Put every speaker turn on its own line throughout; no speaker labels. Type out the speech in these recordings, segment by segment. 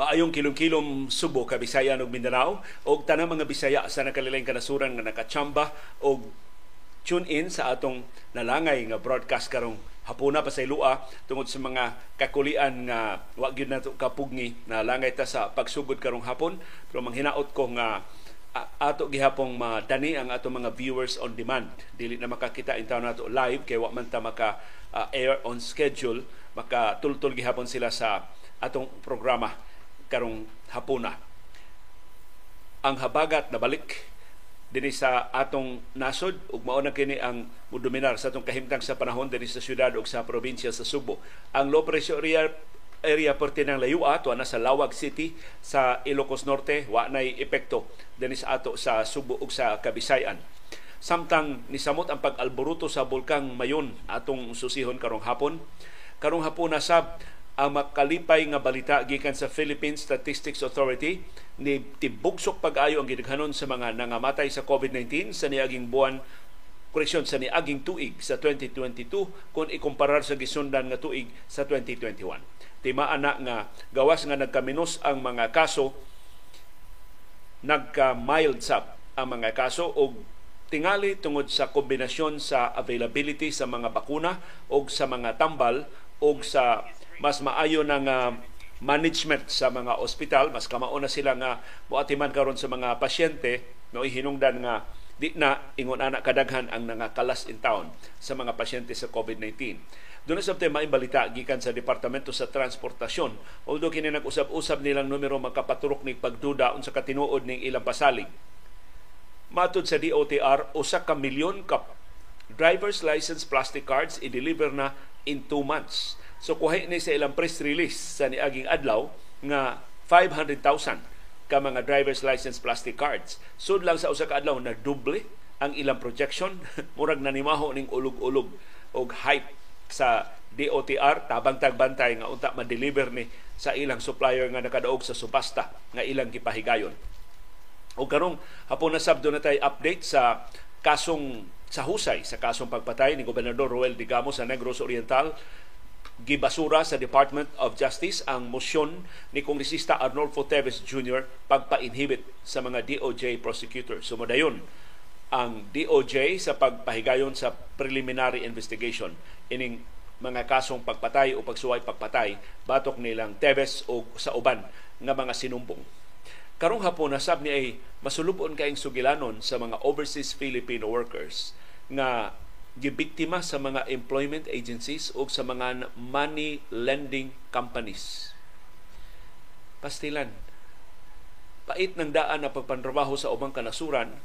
Maayong kilom-kilom Subo, Kabisayan ug Mindanao og tanang mga Bisaya sa nakalilang kanasuran nga nakachamba og tune in sa atong nalangay nga broadcast karong hapuna pa sa ilua tungod sa mga kakulian nga wa gyud nato kapugni na langay ta sa pagsugod karong hapon. Pero manghinaot ko nga ato gihapong madani ang ato mga viewers on demand. Dili na makakita in town nato live kay wa man ta maka uh, air on schedule. Maka tultol gihapon sila sa atong programa karong hapuna. Ang habagat na balik dinhi sa atong nasod ug mao na kini ang mudominar sa atong kahimtang sa panahon dinhi sa syudad ug sa probinsya sa Subo. Ang low pressure area area perti ng layua to na sa Lawag City sa Ilocos Norte wa nay epekto dinhi sa ato sa Subo ug sa Kabisayan. Samtang nisamot ang pag-alboruto sa bulkang Mayon atong susihon karong hapon. Karong hapon na sab ang makalipay nga balita gikan sa Philippine Statistics Authority ni tibugsok pag-ayo ang gidaghanon sa mga nangamatay sa COVID-19 sa niaging buwan koreksyon sa niaging tuig sa 2022 kung ikumparar sa gisundan nga tuig sa 2021. Timaan na nga gawas nga nagkaminos ang mga kaso nagka-mild sab ang mga kaso og tingali tungod sa kombinasyon sa availability sa mga bakuna o sa mga tambal o sa mas maayo na nga management sa mga ospital mas kamao na sila nga moatiman karon sa mga pasyente no hinungdan nga di na ingon ana kadaghan ang nangakalas in town sa mga pasyente sa COVID-19. Doon sa tema balita gikan sa Departamento sa Transportasyon. Although kini nag-usab-usab nilang numero makapaturok ni pagduda unsa katinuod ning ilang pasalig. Matod sa DOTR, usa ka milyon ka driver's license plastic cards i-deliver na in two months So kuha ni sa ilang press release sa niaging adlaw nga 500,000 ka mga driver's license plastic cards. Sud lang sa usa ka adlaw na double ang ilang projection murag nanimaho ning ulog-ulog og hype sa DOTR tabang tagbantay nga unta ma-deliver ni sa ilang supplier nga nakadaog sa subasta nga ilang gipahigayon. O karong hapon na sabdo na tay update sa kasong sa husay sa kasong pagpatay ni Gobernador Roel Digamo sa Negros Oriental gibasura sa Department of Justice ang motion ni Kongresista Arnolfo Teves Jr. pagpa-inhibit sa mga DOJ prosecutors. Sumadayon ang DOJ sa pagpahigayon sa preliminary investigation ining mga kasong pagpatay o pagsuway pagpatay batok nilang Teves o sa uban nga mga sinumbong. Karong hapon nasab ni ay masulupon kaing sugilanon sa mga overseas Filipino workers nga gibiktima sa mga employment agencies o sa mga money lending companies. Pastilan, pait ng daan na pagpantrabaho sa ubang kanasuran,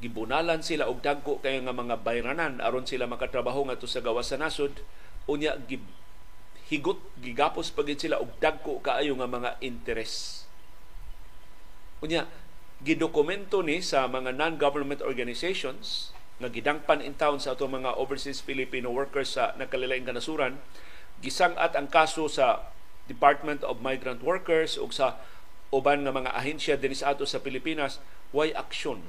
gibunalan sila og dagko kay nga mga bayranan aron sila makatrabaho ngadto sa gawas sa nasod unya gib higot gigapos pagid sila og dagko kaayo nga mga interes unya gidokumento ni sa mga non-government organizations nga gidangpan in town sa atong mga overseas Filipino workers sa nakalilaing kanasuran gisangat ang kaso sa Department of Migrant Workers ug sa uban nga mga ahensya dinhi sa ato sa Pilipinas way aksyon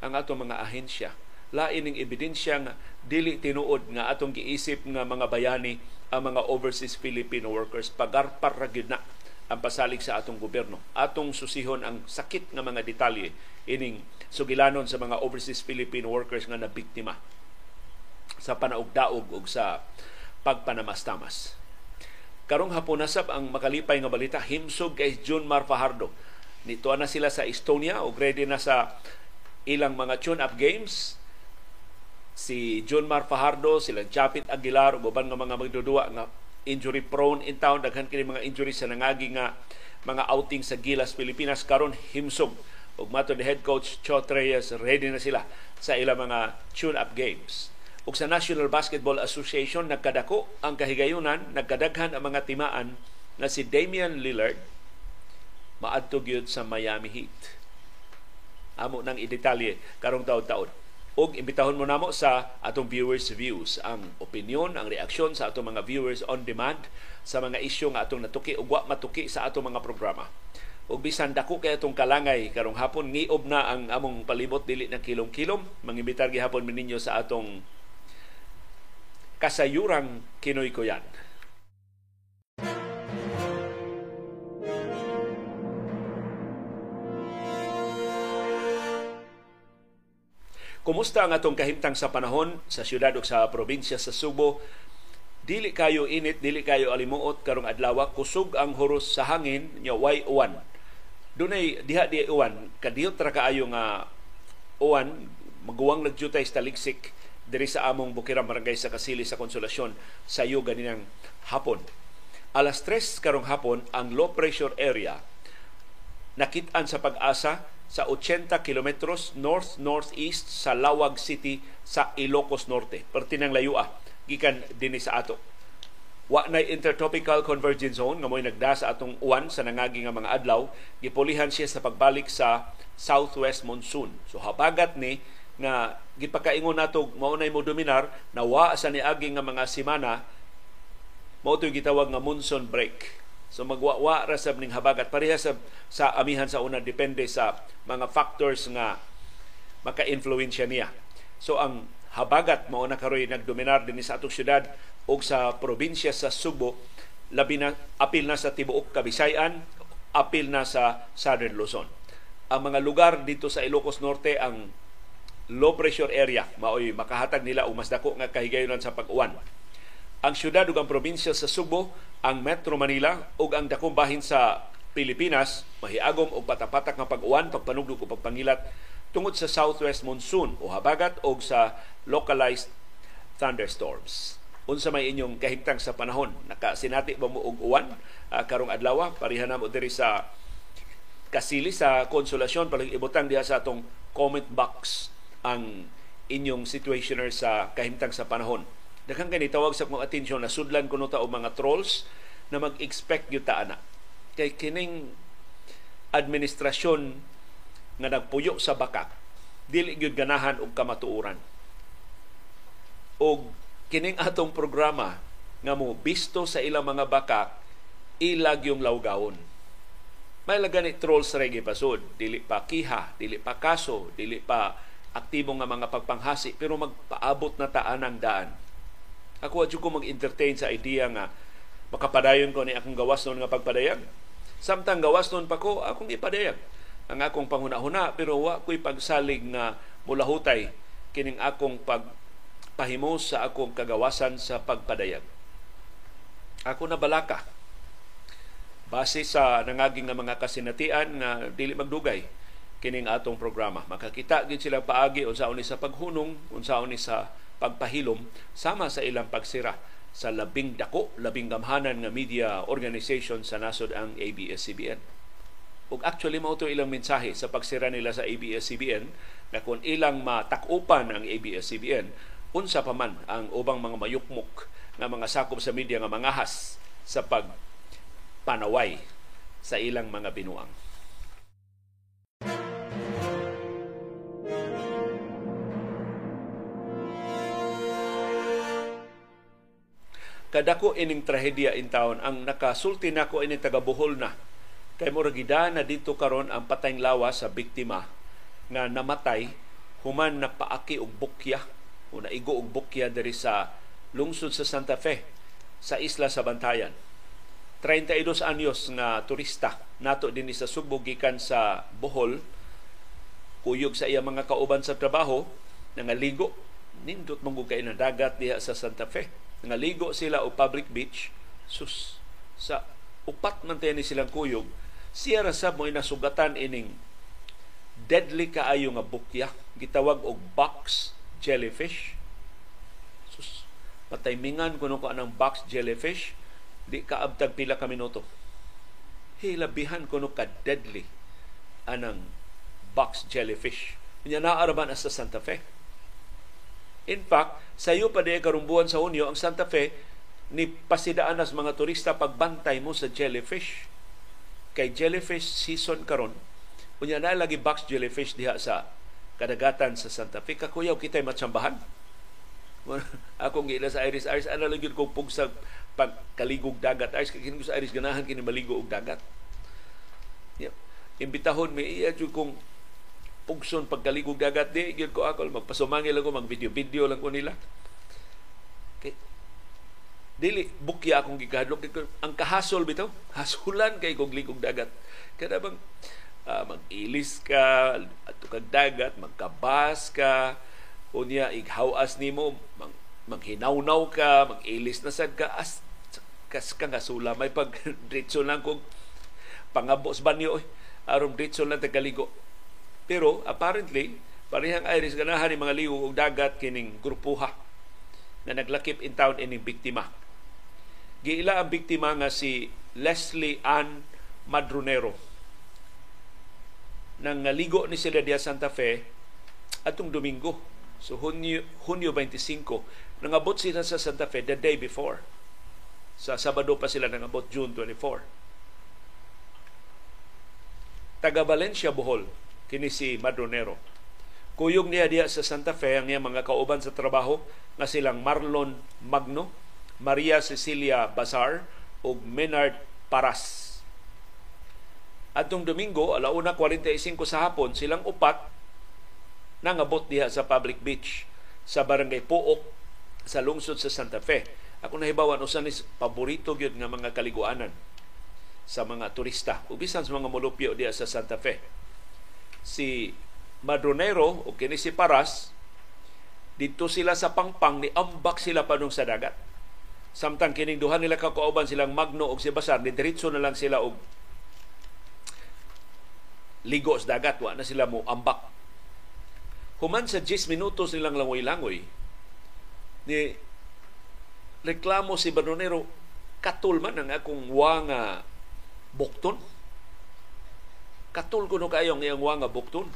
ang atong mga ahensya lain ning ebidensya nga dili tinuod nga atong giisip nga mga bayani ang mga overseas Filipino workers. Pagarpar ra na ang pasalig sa atong gobyerno. Atong susihon ang sakit nga mga detalye ining sugilanon sa mga overseas Filipino workers nga nabiktima sa panaugdaog ug sa pagpanamastamas. Karong hapon nasab ang makalipay nga balita himsog kay June Mar Fajardo. Nito na sila sa Estonia ug ready na sa ilang mga tune-up games si John Mar Fajardo, sila Japit Aguilar, ug uban nga mga magdudua nga injury prone in town daghan kini mga injuries sa nangagi nga mga outing sa Gilas Pilipinas karon himsog ug mato ni head coach Chot Reyes ready na sila sa ilang mga tune-up games. Ug sa National Basketball Association nagkadako ang kahigayunan, nagkadaghan ang mga timaan na si Damian Lillard maadto gyud sa Miami Heat. Amo nang idetalye karong taon-taon. Og imbitahon mo namo sa atong viewers views ang opinion, ang reaksyon sa atong mga viewers on demand sa mga isyu nga atong natuki ug wa matuki sa atong mga programa ug bisan dako kay atong kalangay karong hapon ngiob na ang among palibot dili na kilom-kilom mangibitar gihapon ninyo sa atong kasayurang Kinoy Kuyan. Kumusta ang atong kahimtang sa panahon sa syudad ug sa probinsya sa Subo? Dili kayo init, dili kayo alimuot karong adlaw, kusog ang huros sa hangin nya way uwan. Dunay diha di uwan, kadiyot ra kaayo nga uwan maguwang nagjutay sa taligsik diri sa among Bukirang Barangay sa Kasili sa Konsolasyon sa iyo ganinang hapon. Alas 3 karong hapon ang low pressure area nakitaan sa pag-asa sa 80 kilometros north-northeast sa Lawag City sa Ilocos Norte. Pertinang layua, gikan dinhi sa ato. Wa na intertropical convergence zone nga mo'y nagda sa atong uwan sa nangagi nga mga adlaw, gipulihan siya sa pagbalik sa southwest monsoon. So habagat ni nga gipakaingon nato mao nay mo dominar na wa sa niagi nga mga semana mao gitawag nga monsoon break So magwawa ra sab ning habagat pareha sa sa amihan sa una depende sa mga factors nga maka-influensya niya. So ang habagat mao na karoy nagdominar dinhi sa atong syudad ug sa probinsya sa Subo labi na apil na sa tibuok Kabisayan, apil na sa Southern Luzon. Ang mga lugar dito sa Ilocos Norte ang low pressure area maoy makahatag nila og mas dako nga kahigayonan sa pag-uwan ang syudad ug ang probinsya sa Subo, ang Metro Manila ug ang dakong bahin sa Pilipinas mahiagom og patapatak nga pag-uwan, pagpanugdog o pagpangilat tungod sa southwest monsoon o habagat o sa localized thunderstorms. Unsa may inyong kahimtang sa panahon? Nakasinati ba mo og uwan uh, karong adlaw? Parihan na mo diri sa kasili sa konsolasyon palang ibutang diha sa atong comment box ang inyong situationer sa kahimtang sa panahon daghang kay tawag sa kong atensyon na sudlan kuno ta og mga trolls na mag-expect gyud ta ana. Kay kining administrasyon nga nagpuyo sa bakak dili gyud ganahan og kamatuoran. Og kining atong programa nga mo bisto sa ilang mga bakak ilag yung lawgawon may lagani trolls regi pasod. Dili pa kiha dili pa kaso dili pa aktibo nga mga pagpanghasi pero magpaabot na taan ang daan ako adyo ko mag-entertain sa idea nga makapadayon ko ni akong gawas noon nga pagpadayag. Samtang gawas noon pa ko, akong ipadayag ang akong panghuna-huna pero wa ko'y pagsalig na mulahutay kining akong pagpahimo sa akong kagawasan sa pagpadayag. Ako na balaka base sa nangaging nga mga kasinatian nga dili magdugay kining atong programa. Makakita gid sila paagi unsaon ni sa paghunong, unsaon ni sa pagpahilom sama sa ilang pagsira sa labing dako, labing gamhanan nga media organization sa nasod ang ABS-CBN. Ug actually mao to ilang mensahe sa pagsira nila sa ABS-CBN na kung ilang matakupan ang ABS-CBN, unsa pa man ang ubang mga mayukmok nga mga sakop sa media nga mangahas sa pagpanaway sa ilang mga binuang. Kadako ining trahedya in town. Ang nakasulti nako ini taga Bohol na. Kay mura na dito karon ang patayng lawas sa biktima nga namatay. Human na paaki og bukya. O naigo og bukya diri sa lungsod sa Santa Fe sa isla sa Bantayan. 32 anyos nga turista. Nato din sa Subo gikan sa Bohol. Kuyog sa iya mga kauban sa trabaho. Nangaligo. Nindot mong kay na dagat diha sa Santa Fe nga ligo sila o public beach. Sus sa upat man ni silang kuyog siya ra sab mo nasugatan ining deadly kaayo nga bukya gitawag og box jellyfish. Sus pataymingan kuno ko anang box jellyfish di kaabtag pila ka minuto. Hilabihan kuno ka deadly anang box jellyfish. Nya naaraban sa Santa Fe In fact, sa iyo pa di karumbuan sa Unyo, ang Santa Fe, ni pasidaan as mga turista pagbantay mo sa jellyfish. Kay jellyfish season karon unya na lagi box jellyfish diha sa kadagatan sa Santa Fe. Kakuyaw kita'y matsambahan. Akong gila sa Iris Iris, ano lang yun kong pugsag pagkaligog dagat. Iris, kini sa Iris, ganahan kini maligo og dagat. Yeah. Imbitahon, may iya kung pugson pagkaligog dagat di gyud ko ako magpasumangil ako mag video video lang ko nila. Kay dili bukya akong gikadlok. Ang kahasol bitaw hasulan kay kog ligog dagat. Kada bang uh, mag-ilis ka ato kag dagat magkabas ka unya ighawas nimo mag, maghinawnaw ka mag-ilis na sad ka as kas ka nga may pag diretso lang kog pangabos banyo eh. aron diretso lang tagaligo pero apparently parehang Iris ganahan ni mga liw og dagat kining grupuha na naglakip in town ining biktima giila ang biktima nga si Leslie Ann Madronero nang ligo ni sila diya Santa Fe atong Domingo. So Hunyo, Hunyo 25, nangabot sila sa Santa Fe the day before. Sa Sabado pa sila nangabot June 24. Taga Valencia, Bohol, kini si Madronero. Kuyog niya diya sa Santa Fe ang iyang mga kauban sa trabaho nga silang Marlon Magno, Maria Cecilia Bazar ug Menard Paras Adtong Domingo, alauna 45 sa hapon, silang upat nangabot diha sa public beach sa barangay Pook sa lungsod sa Santa Fe. Ako nahibawan usa ni paborito gyud nga mga kaliguanan sa mga turista ug bisan sa mga molupyo diha sa Santa Fe. Si Madronero o kini si Paras dito sila sa pangpang ni ambak sila padung sa dagat. Samtang kining duha nila kakauban silang Magno og si Basar, ni diretso na lang sila og ligo sa dagat, wa na sila mo ambak. Human sa 10 minutos nilang langoy-langoy, ni reklamo si Banonero, katul man ang akong wanga bukton. Katul ko no kayo ang iyang wanga bukton.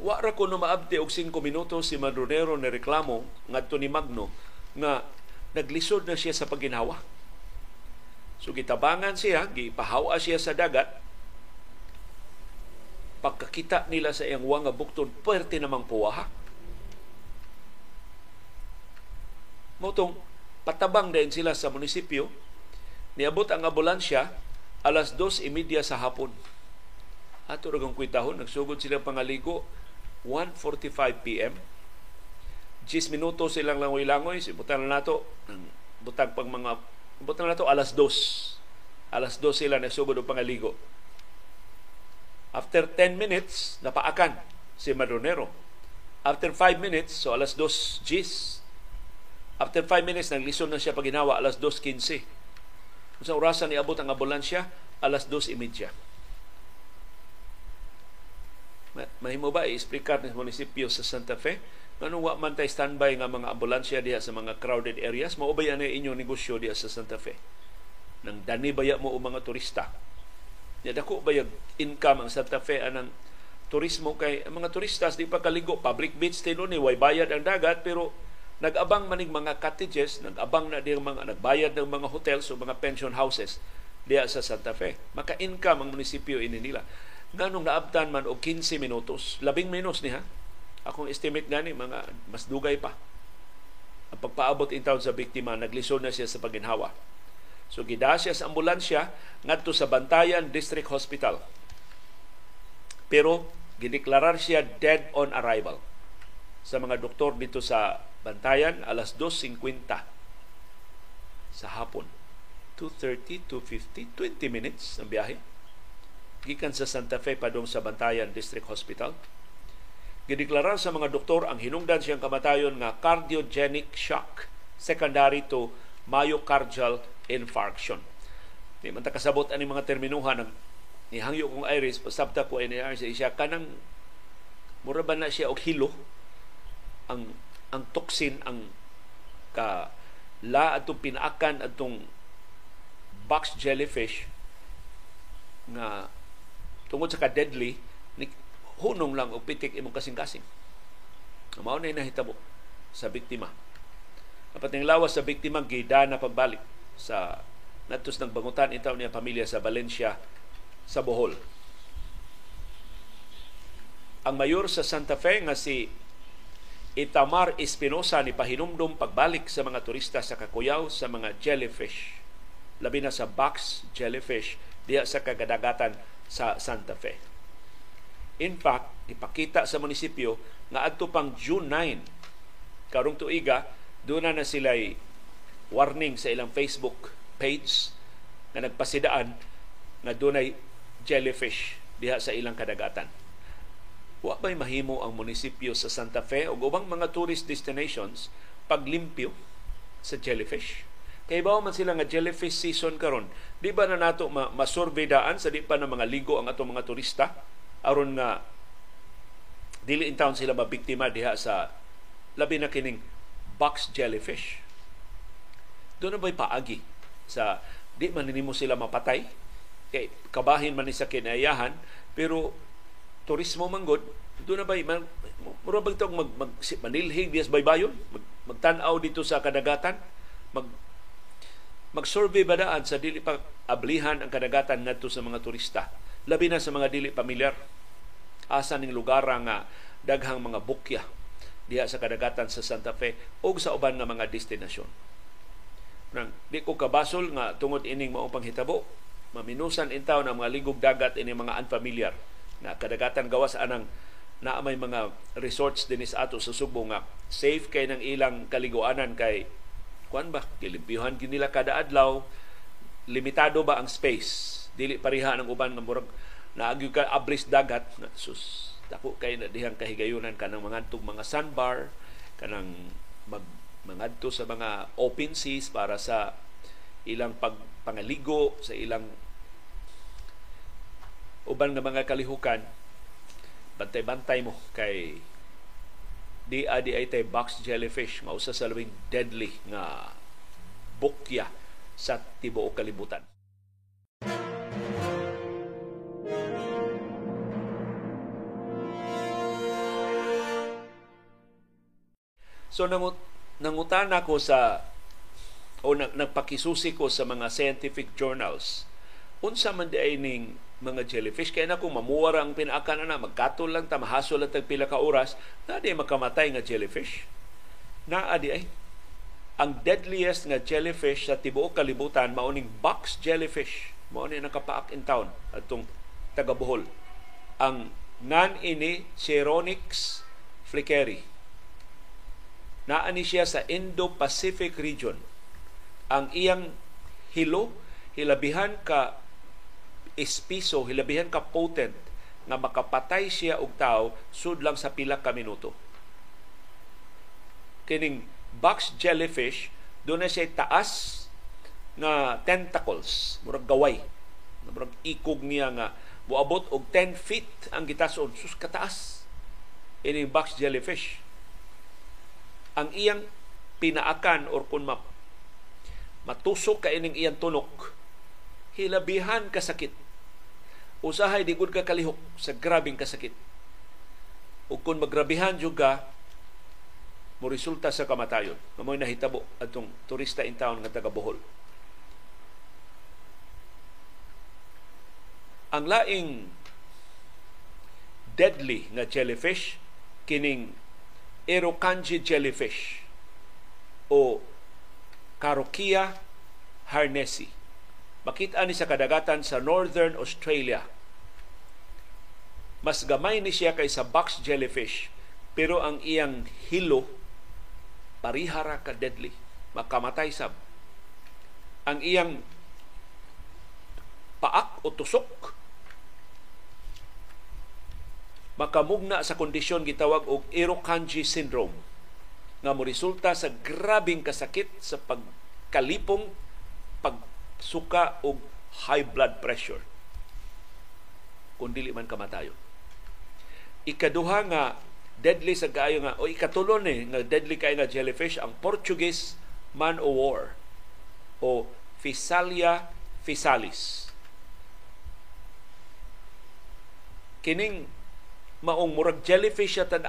Wa ra ko no maabti og 5 minutos si Madronero ni reklamo ngadto ni Magno nga naglisod na siya sa paginawa. So gitabangan siya, gipahawa siya sa dagat, pagkakita nila sa iyang wanga bukton, pwerte namang puwaha. Motong patabang din sila sa munisipyo, niabot ang ambulansya alas 2.30 sa hapon. Ato ragang kuitahon, nagsugod sila pangaligo 1.45 p.m. 10 minuto silang langoy-langoy, sibutan na nato, butang pang mga, butang na nato alas 2. Alas 2 sila nagsugod ng pangaligo After 10 minutes, napaakan si Madronero. After 5 minutes, so alas 2 Gs, after 5 minutes, naglison na siya pag ginawa, alas 2.15. Kung sa orasan ni abot ang ambulansya, alas 2.30. Mahimo ba i-explicar ng munisipyo sa Santa Fe? Ano wa man tay standby nga mga ambulansya diha sa mga crowded areas? Mao ba yan inyong negosyo diha sa Santa Fe? Nang dani baya mo o mga turista Ya dako ba yung income ang Santa Fe anang turismo kay ang mga turistas di pa kaligo public beach tino ni way bayad ang dagat pero nagabang manig mga cottages, nagabang na diyang mga nagbayad ng mga hotels o mga pension houses diya sa Santa Fe. Maka-income ang munisipyo ini nila. Ganong naabtan man og 15 minutos, labing minus ni ha. Akong estimate gani mga mas dugay pa. Ang pagpaabot in town sa biktima, naglisod na siya sa paginhawa. So gida siya sa ambulansya ngadto sa Bantayan District Hospital. Pero gideklarar siya dead on arrival sa mga doktor dito sa Bantayan alas 2.50 sa hapon. 2.30, 2.50, 20 minutes ang biyahe. Gikan sa Santa Fe padung sa Bantayan District Hospital. Gideklarar sa mga doktor ang hinungdan siyang kamatayon nga cardiogenic shock secondary to myocardial infarction. Di man kasabot ani mga terminuhan ng nihangyo kong iris pasabta ko ini sa siya kanang mura ba na siya og hilo ang ang toxin ang ka la atong pinakan atong box jellyfish nga tungod sa ka-deadly hunong lang og pitik imong kasing-kasing. Mao na nahitabo sa biktima. Apat ng lawas sa biktima gida na pagbalik sa natos ng bangutan itaw niya pamilya sa Valencia sa Bohol. Ang mayor sa Santa Fe nga si Itamar Espinosa ni pahinumdum pagbalik sa mga turista sa Kakuyaw sa mga jellyfish. Labi na sa box jellyfish diya sa kagadagatan sa Santa Fe. In fact, ipakita sa munisipyo nga adto pang June 9 karong tuiga doon na, na sila'y warning sa ilang Facebook page na nagpasidaan na dunay jellyfish diha sa ilang kadagatan. wa ba'y mahimo ang munisipyo sa Santa Fe o ubang mga tourist destinations paglimpyo sa jellyfish. Kay ba man sila nga jellyfish season karon? Di ba na nato ma masurvey daan sa di pa na mga ligo ang atong mga turista aron nga dili in town sila mabiktima diha sa labi na kining box jellyfish. Doon na ba'y paagi sa di man nimo sila mapatay kay kabahin man ni sa kinayahan pero turismo manggod doon na ba'y man, mura ba ito mag, mag manilhig dias baybayon mag, magtan-aw dito sa kadagatan mag mag-survey ba daan sa dili pa ablihan ang kadagatan ngadto sa mga turista? Labi na sa mga dili pamilyar. Asa ning lugar nga daghang mga bukya diha sa kadagatan sa Santa Fe o sa uban nga mga destinasyon. Nang di ko kabasol nga tungod ining mao panghitabo maminusan intaw ng mga ligog dagat ini mga unfamiliar na kadagatan gawas anang na may mga resorts dinis ato sa Subo nga safe kay ng ilang kaliguanan kay kuan ba? Kilimpyuhan nila kada adlaw. Limitado ba ang space? Dili pariha ng uban nga murag naagyo ka abris dagat. Na sus dako kay na dihang kahigayunan kanang mga tug mga sandbar kanang mag mangadto sa mga open seas para sa ilang pag pangaligo sa ilang uban nga mga kalihukan. Bantay-bantay mo kay di adi ay tay box jellyfish mausa sa labing deadly nga bukya sa tibuok kalibutan. So nangut nangutan ako sa o nagpakisusi ko sa mga scientific journals unsa man di ay ning mga jellyfish. Kaya na kung mamuwara ang pinaka na na, magkatol lang ta, mahasol lang tag ka oras, na di makamatay nga jellyfish. Na adi ay, ang deadliest nga jellyfish sa tibuok kalibutan mauning box jellyfish mao ni nakapaak in town atong taga Bohol ang nan ini Chironix flickeri naa ni siya sa Indo-Pacific region ang iyang hilo hilabihan ka espiso, hilabihan ka potent nga makapatay siya og tao sud lang sa pila ka minuto. Kining box jellyfish, doon na siya taas nga tentacles, murag gaway. Murag ikog niya nga buabot og 10 feet ang gitason sus kataas. Ini box jellyfish. Ang iyang pinaakan or kun ma matusok ka ining iyang tunok hilabihan kasakit usahay di gud ka kalihok sa grabing kasakit. Ug kung magrabihan jud mo resulta sa kamatayon. Mamoy nahitabo atong turista in town nga taga Bohol. Ang laing deadly nga jellyfish kining Erokanji jellyfish o Carokia harnesi. Makita ni sa kadagatan sa Northern Australia. Mas gamay ni siya kaysa box jellyfish pero ang iyang hilo parihara ka deadly. Makamatay sab ang iyang paak o tusok makamugna sa kondisyon gitawag og Irukandji syndrome nga mo resulta sa grabing kasakit sa pagkalipong pagsuka og high blood pressure kung dili man kamatayon ikaduha nga deadly sa kaayo nga o ikatulo ni nga deadly kay nga jellyfish ang Portuguese man o war o Physalia physalis. Kining maong murag jellyfish siya tan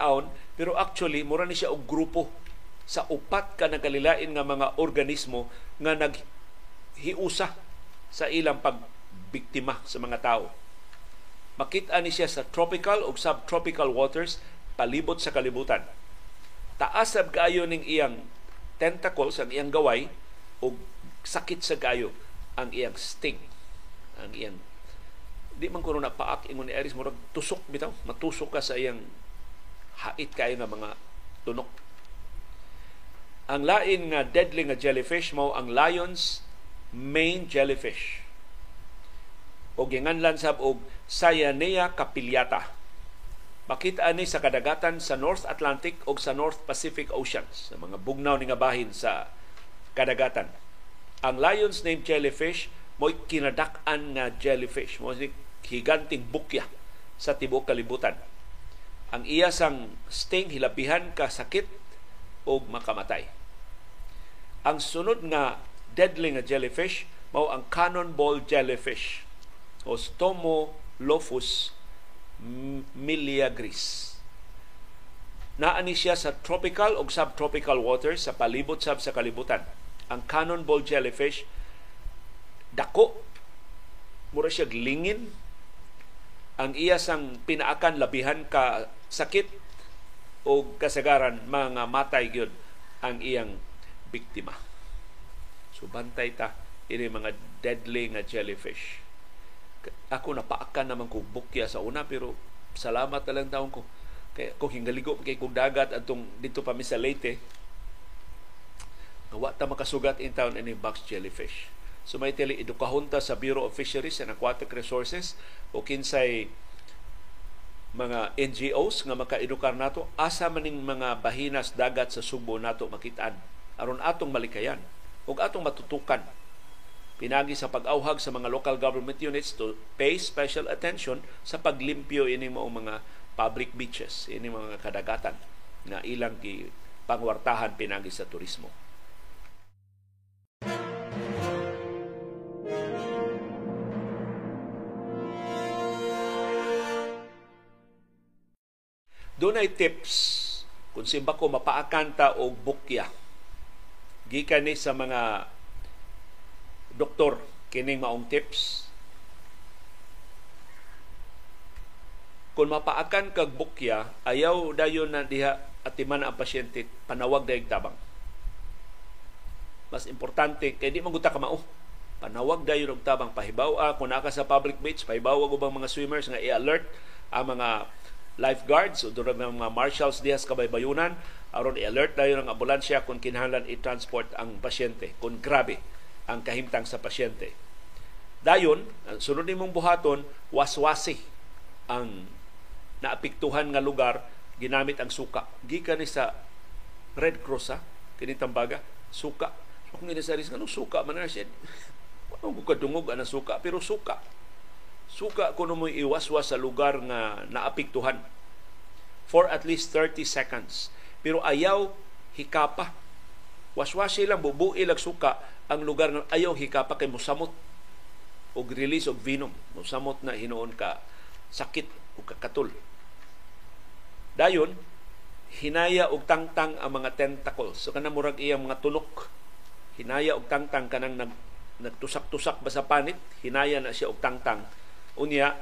pero actually mura ni siya og grupo sa upat ka nagkalilain nga mga organismo nga naghiusa sa ilang pagbiktima sa mga tao. Makita ni siya sa tropical o subtropical waters palibot sa kalibutan. Taas sab kaayo ning iyang tentacles ang iyang gaway o sakit sa kayo ang iyang sting ang iyang di man kuno na paak ingon ni Aris murag tusok bitaw. Matusok ka sa iyang hait kayo nga mga tunok. Ang lain nga deadly nga jellyfish mao ang lion's main jellyfish o ginganlan sab og Cyanea capillata. Makita ani sa kadagatan sa North Atlantic o sa North Pacific Oceans, sa mga bugnaw ni nga bahin sa kadagatan. Ang lion's name jellyfish mo'y kinadak-an nga jellyfish. Mo si higanting bukya sa tibuok kalibutan. Ang iya sang sting hilapihan ka sakit o makamatay. Ang sunod nga deadly nga jellyfish mao ang cannonball jellyfish o Stomolophus miliagris. Naani siya sa tropical o subtropical waters sa palibot sab sa kalibutan. Ang cannonball jellyfish dako mura siya lingin ang iya sang pinaakan labihan ka sakit o kasagaran mga matay gyud ang iyang biktima. So bantay ta ini mga deadly nga jellyfish. Ako napaakan naman kong bukya sa una pero salamat na lang taon ko. Kay kung hingaligo kay kong dagat atong dito pa mi sa Leyte wa ta makasugat in town ini box jellyfish. So may tili edukahon ta sa Bureau of Fisheries and Aquatic Resources o kinsay mga NGOs nga makaedukar nato. Asa maning mga bahinas dagat sa Subo nato makitaan aron atong malikayan ug atong matutukan pinagi sa pag-auhag sa mga local government units to pay special attention sa paglimpyo ini mo mga public beaches, ini mga kadagatan na ilang gi pangwartahan pinagi sa turismo. Doon ay tips kung simba ko mapaakanta o bukya. Gikan ni sa mga doktor kining maong tips. Kung mapaakan kag bukya ayaw dayon na diha atiman ang pasyente panawag dayeg tabang. Mas importante kay di maguta ka mao. Panawag dayon og tabang. Pahibaw ah, kung naka sa public beach pahibaw og ubang mga swimmers nga i-alert ang mga lifeguards o durang mga marshals diha sa kabaybayunan aron i-alert dayon ang ambulansya kung kinahanglan i-transport ang pasyente kung grabe ang kahimtang sa pasyente. Dayon, ang sunod nimong buhaton, waswasi ang naapiktuhan nga lugar ginamit ang suka. Gikan ni sa Red Cross ha, kini tambaga, suka. So, kung inisaris nga suka man na siya, ano ko kadungog ang suka, pero suka. Suka kuno mo iwaswas sa lugar nga naapiktuhan for at least 30 seconds. Pero ayaw hikapa. Waswasi lang bubuil ilag suka ang lugar nga ayaw hikapa kay mosamot og release og venom mosamot na hinuon ka sakit o kakatul dayon hinaya og tangtang ang mga tentacles so kana murag iyang mga tulok. Hinaya og tangtang kanang nag nagtusak-tusak ba sa panit hinaya na siya og tangtang. Unya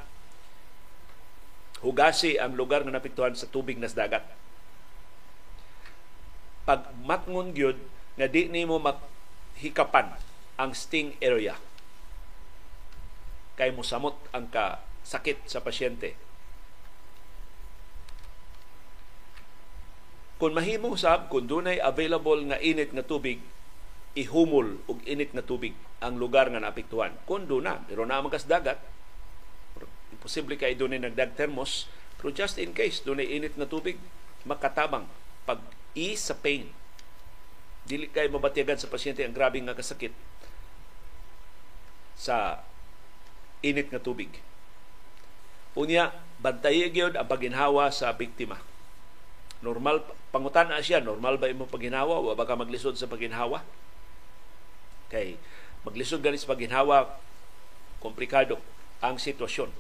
hugasi ang lugar nga napiktuhan sa tubig nas dagat pag matngon gyud nga di nimo hikapan ang sting area kay musamot ang ka sakit sa pasyente. Kung mahimo sab kung dunay available nga init nga tubig, ihumol og init nga tubig ang lugar nga naapektuhan. Kung na, pero na kas dagat, imposible kay dunay nagdag thermos, pero just in case dunay init nga tubig, makatabang pag ease sa pain dili kay mabatigan sa pasyente ang grabe nga kasakit sa init nga tubig. Unya, bantayi gyud ang paginhawa sa biktima. Normal pangutan na siya, normal ba imo paginhawa o baka maglisod sa paginhawa? Kay maglisod gani sa paginhawa komplikado ang sitwasyon.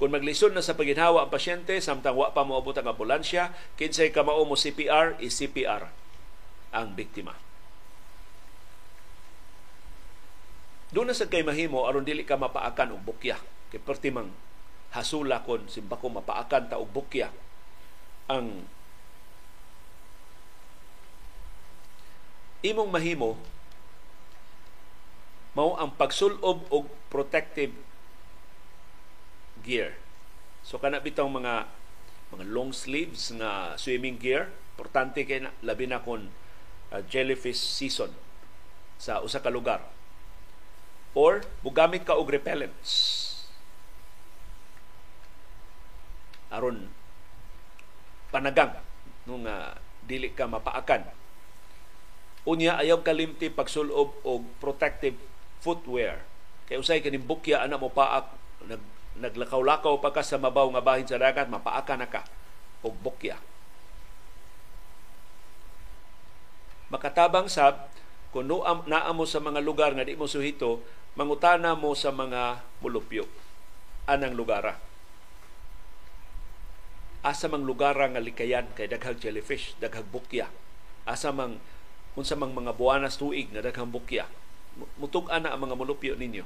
Kung maglisod na sa paginhawa ang pasyente samtang wa pa moabot ang ambulansya, kinsay kamao mo CPR is CPR ang biktima. Doon na sa kay mahimo aron dili ka mapaakan og bukya. Kay pertimang hasula kon simba ko mapaakan ta og bukya ang imong mahimo mao ang pagsulob og protective gear. So kana bitong mga mga long sleeves nga swimming gear, importante kay na, labi na kon uh, jellyfish season sa usa ka lugar. Or bugamit ka og repellents. aron panagang nung uh, dili ka mapaakan. Unya ayaw kalimti pagsulob og protective footwear. Kay usay kaning bukya ana mo paak nag naglakaw-lakaw pa ka sa mabaw nga bahin sa dagat mapaaka na ka og bukya. Makatabang sab kung nuam, naamo sa mga lugar nga di mo suhito, mangutana mo sa mga mulupyo. Anang lugara asa mang lugar nga likayan kay daghang jellyfish, daghang bukya. Asa mang unsa mang mga buwanas tuig nga daghang bukya. Mutug-an na ang mga mulupyo ninyo.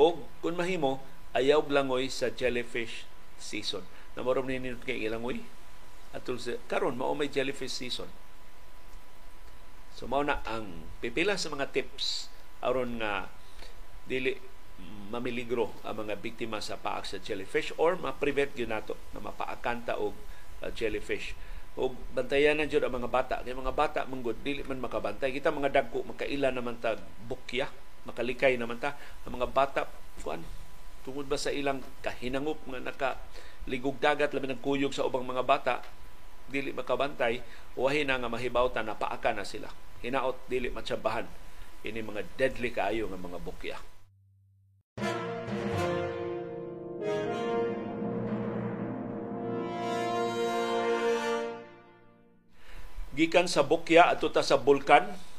O kung mahimo, ayaw langoy sa jellyfish season. Namorom ninyo kay ilangoy? Atul sa karon mao may jellyfish season. So mao na ang pipila sa mga tips aron nga dili mamiligro ang mga biktima sa paak sa jellyfish or ma-prevent yun nato na mapaakanta og uh, jellyfish. O bantayan na jud ang mga bata. Kay mga bata manggod dili man makabantay. Kita mga dagko makaila naman ta bukya, makalikay naman ta. Ang mga bata kuan tungod ba sa ilang kahinangop nga naka ligog dagat labi ng kuyog sa ubang mga bata dili makabantay wahi na nga mahibaw ta na paaka na sila. Hinaot dili matsabahan. Ini mga deadly kaayo nga mga bukya. Gikan sa bukya ato ta sa bulkan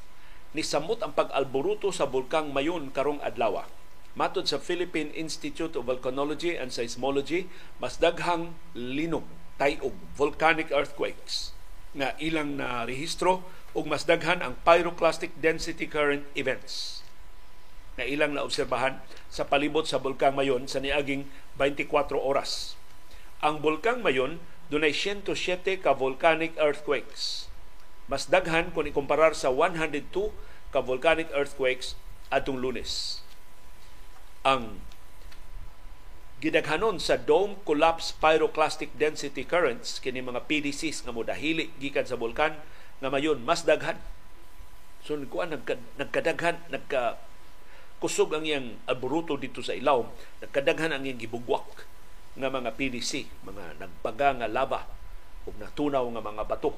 ni samot ang pag-alboruto sa bulkang Mayon karong adlaw. Matod sa Philippine Institute of Volcanology and Seismology, mas daghang linog, tayog, volcanic earthquakes nga ilang na rehistro ug mas daghan ang pyroclastic density current events na ilang naobserbahan sa palibot sa bulkang Mayon sa niaging 24 oras. Ang bulkang Mayon dunay 107 ka volcanic earthquakes mas daghan kung ikumparar sa 102 ka volcanic earthquakes atong lunes. Ang gidaghanon sa dome collapse pyroclastic density currents kini mga PDCs nga modahili gikan sa bulkan nga mayon mas daghan. So kuan nagka, nagkadaghan nagka kusog ang iyang abruto dito sa ilaw, nagkadaghan ang iyang gibugwak nga mga PDC, mga nagbaga nga lava ug natunaw nga mga bato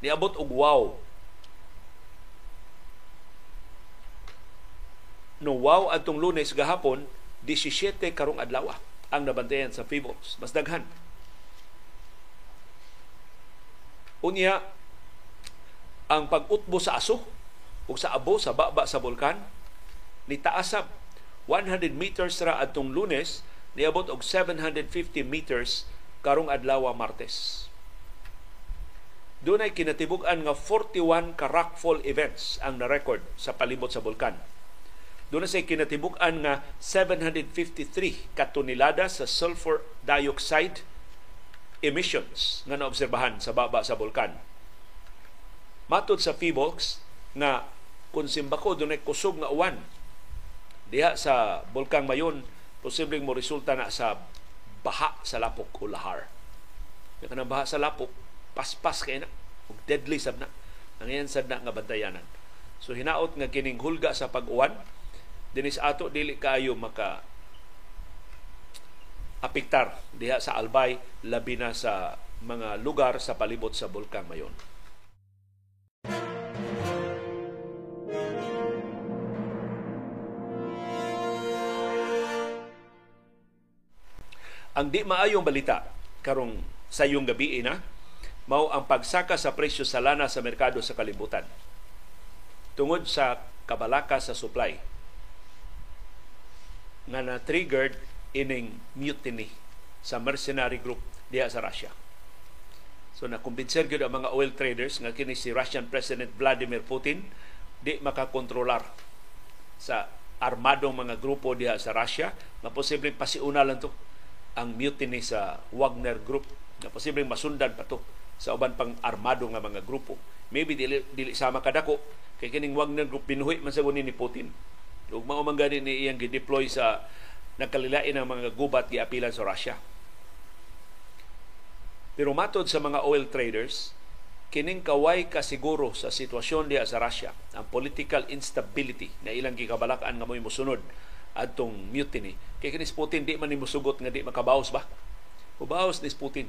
niabot og wow. No wow atong lunes gahapon, 17 karong adlaw ang nabantayan sa Phoebus. Mas daghan. Unya, ang pag-utbo sa aso o sa abo sa baba sa bulkan ni taasab 100 meters ra atong lunes niabot og 750 meters karong adlaw Martes. Doon ay kinatibugan nga 41 ka rockfall events ang na-record sa palibot sa bulkan. Doon ay kinatibugan nga 753 katonelada sa sulfur dioxide emissions nga naobserbahan sa baba sa bulkan. Matod sa PHIVOLCS nga kung simbako doon ay kusog nga uwan diha sa bulkang mayon posibleng mo resulta na sa baha sa lapok o lahar. Kaya baha sa lapok, paspas kay na ug deadly sab na. Ang iyan sad na nga bantayanan. So hinaot nga kining hulga sa pag-uwan. Dinis ato dili kaayo maka apiktar. Diha sa Albay labi na sa mga lugar sa palibot sa bulkang Mayon. Ang di maayong balita karong sayong gabi na mao ang pagsaka sa presyo sa lana sa merkado sa kalibutan. Tungod sa kabalaka sa supply nga na-triggered ining mutiny sa mercenary group diha sa Russia. So nakumbinser gyud ang mga oil traders nga kini si Russian President Vladimir Putin di makakontrolar sa armadong mga grupo diha sa Russia na posibleng pasiuna lang to ang mutiny sa Wagner Group na posibleng masundan pa to sa uban pang armado nga mga grupo. Maybe dili, dili sama kadako kay kining Wagner Group binuhi man sa ni Putin. Ug mao man gani ni iyang gideploy sa nagkalilain ng mga gubat giapilan sa Russia. Pero matod sa mga oil traders, kining kaway kasiguro sa sitwasyon diha sa Russia, ang political instability na ilang gikabalak-an nga mo'y musunod adtong mutiny. Kay kinis Putin di man ni musugot nga di makabawas ba? Ubawas ni Putin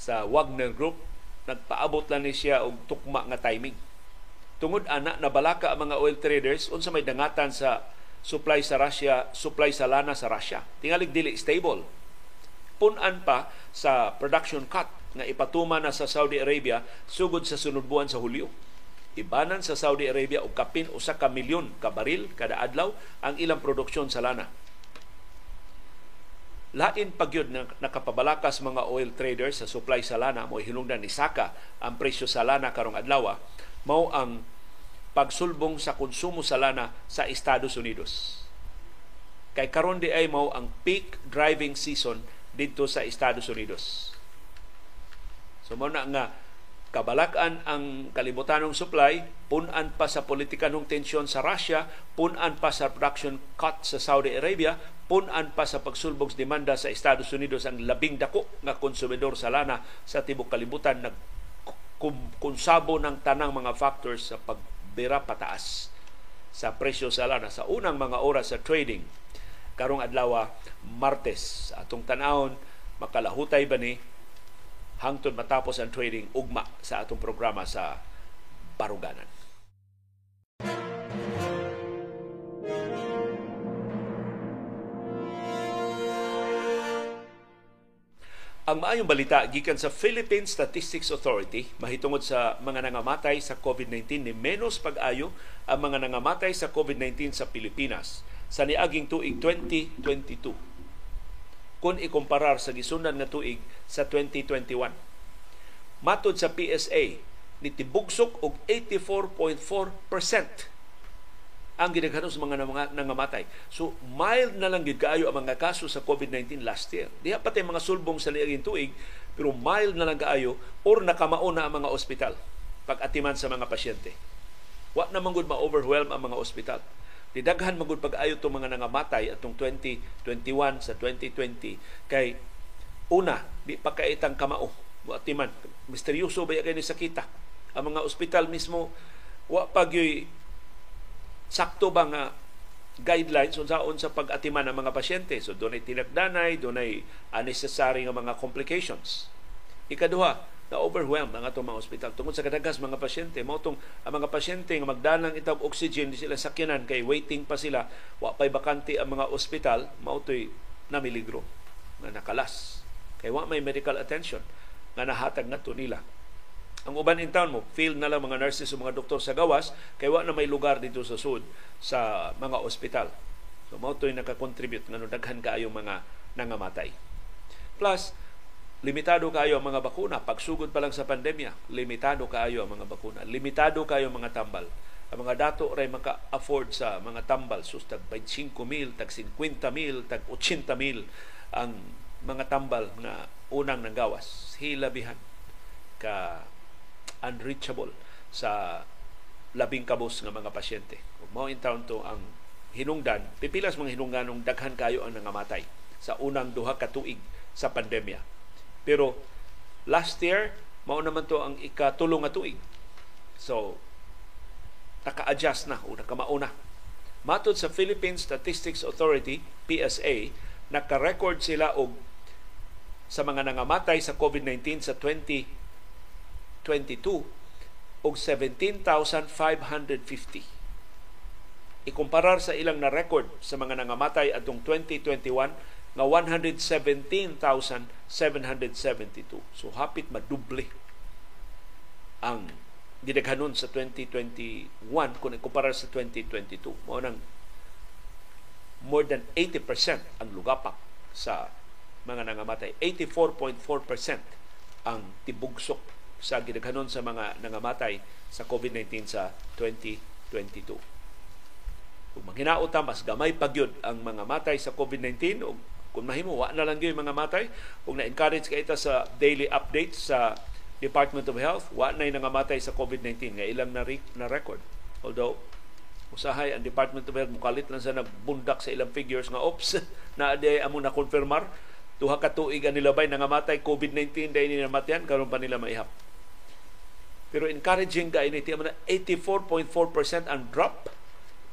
sa Wagner Group nagpaabot lang ni siya og tukma nga timing. Tungod ana na balaka ang mga oil traders unsa may dangatan sa supply sa Russia, supply sa lana sa Russia. Tingalig dili stable. Punan pa sa production cut nga ipatuma na sa Saudi Arabia sugod sa sunod buwan sa Hulyo ibanan sa Saudi Arabia og kapin usa ka milyon ka baril kada adlaw ang ilang produksyon sa lana. Lain pagyud na nakapabalakas mga oil traders sa supply sa lana mo hinungdan ni Saka ang presyo sa lana karong adlaw mao ang pagsulbong sa konsumo sa lana sa Estados Unidos. Kay karon di ay mao ang peak driving season dito sa Estados Unidos. So mo na nga kabalakan ang kalibutanong supply, punan pa sa politikanong tensyon sa Russia, punan pa sa production cut sa Saudi Arabia, punan pa sa pagsulbog demanda sa Estados Unidos ang labing dako nga konsumidor sa lana sa tibok kalibutan. Nag kunsabo ng tanang mga factors sa pagbira pataas sa presyo sa lana sa unang mga oras sa trading. Karong adlaw Martes atong tanawon makalahutay ba ni hangtod matapos ang trading ugma sa atong programa sa Baruganan. Ang maayong balita gikan sa Philippine Statistics Authority mahitungod sa mga nangamatay sa COVID-19 ni menos pag-ayo ang mga nangamatay sa COVID-19 sa Pilipinas sa niaging tuig 2022 kung ikumparar sa gisundan nga tuig sa 2021. Matod sa PSA, nitibugsok og 84.4% ang ginaghanon sa mga mga nangamatay. So mild na lang gid kaayo ang mga kaso sa COVID-19 last year. Diha pa mga sulbong sa liaging tuig, pero mild na lang kaayo or nakamao na ang mga ospital pag-atiman sa mga pasyente. Wa na man ma-overwhelm ang mga ospital. Didaghan magud pag-ayo tong mga nangamatay atong 2021 sa 2020 kay una di pa kaitang kamao. Wa timan misteryoso ba kay ni sakita? Ang mga ospital mismo wa pa sakto ba nga guidelines unsaon sa pag-atiman ng mga pasyente. So dunay tinagdanay dunay unnecessary nga mga complications. Ikaduha na overwhelmed ang atong mga ospital. Tungod sa kadagas mga pasyente mao tong ang mga pasyente nga magdanang itag oxygen di sila sakyanan kay waiting pa sila. Wa pay bakante ang mga ospital mao toy namiligro nga nakalas. Kay wa may medical attention nga nahatag ngadto nila. Ang uban in town mo feel na lang mga nurses o mga doktor sa gawas kay wa na may lugar dito sa sud sa mga ospital. So mao toy naka-contribute nga daghan kaayo mga nangamatay. Plus limitado kayo ang mga bakuna. Pagsugod pa lang sa pandemya, limitado kayo ang mga bakuna. Limitado kayo ang mga tambal. Ang mga dato ray maka-afford sa mga tambal. Sus, tag 25 mil, tag 50 mil, tag 80 mil ang mga tambal na unang nanggawas. Hilabihan ka unreachable sa labing kabos ng mga pasyente. Kung mao in town to ang hinungdan, pipilas mga hinungdanong daghan kayo ang nangamatay sa unang duha ka tuig sa pandemya pero last year, mao naman to ang ikatulong nga tuig. So, naka-adjust na o nakamauna. Matod sa Philippine Statistics Authority, PSA, naka-record sila og sa mga nangamatay sa COVID-19 sa 2022 og 17,550. Ikumparar sa ilang na record sa mga nangamatay atong 2021 nga 117,772. So hapit maduble ang gidaghanon sa 2021 kung ikumpara sa 2022. Mao nang more than 80% ang lugapak sa mga nangamatay. 84.4% ang tibugsok sa gidaghanon sa mga nangamatay sa COVID-19 sa 2022. Kung manghinaot mas gamay pagyud ang mga matay sa COVID-19 o kung mahimo, wa na lang yung mga matay. Kung na-encourage ka ita sa daily updates sa Department of Health, wa na nangamatay sa COVID-19 nga ilang na, na record. Although, usahay ang Department of Health mukalit lang sa nagbundak sa ilang figures nga ops na adi amo na konfirmar tuha ka tuig ang nilabay nangamatay COVID-19 dahil ni namatayan karon pa nila maihap. Pero encouraging ka ini tiya 84.4% ang drop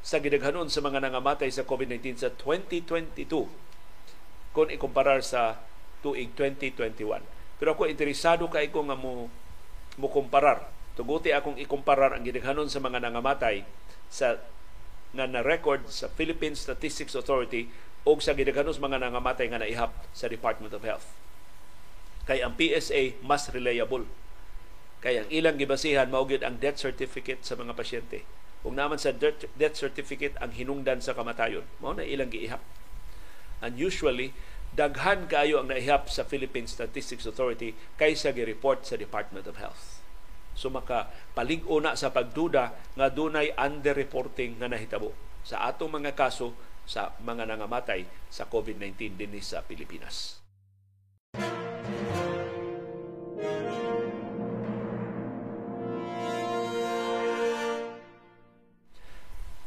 sa gidaghanon sa mga nangamatay sa COVID-19 sa 2022 kung ikumparar sa tuig 2021. Pero ako interesado kay ko nga mo mo kumparar. Tuguti akong ikumparar ang gidaghanon sa mga nangamatay sa nga na-record sa Philippine Statistics Authority o sa gidaghanon sa mga nangamatay nga naihap sa Department of Health. Kay ang PSA mas reliable. Kay ang ilang gibasihan maugid ang death certificate sa mga pasyente. Kung naman sa death certificate ang hinungdan sa kamatayon, mao na ilang giihap. And usually, daghan kaayo ang naihap sa Philippine Statistics Authority kaysa gi-report sa Department of Health. So maka palig-o na sa pagduda nga dunay underreporting nga nahitabo sa atong mga kaso sa mga nangamatay sa COVID-19 dinhi sa Pilipinas.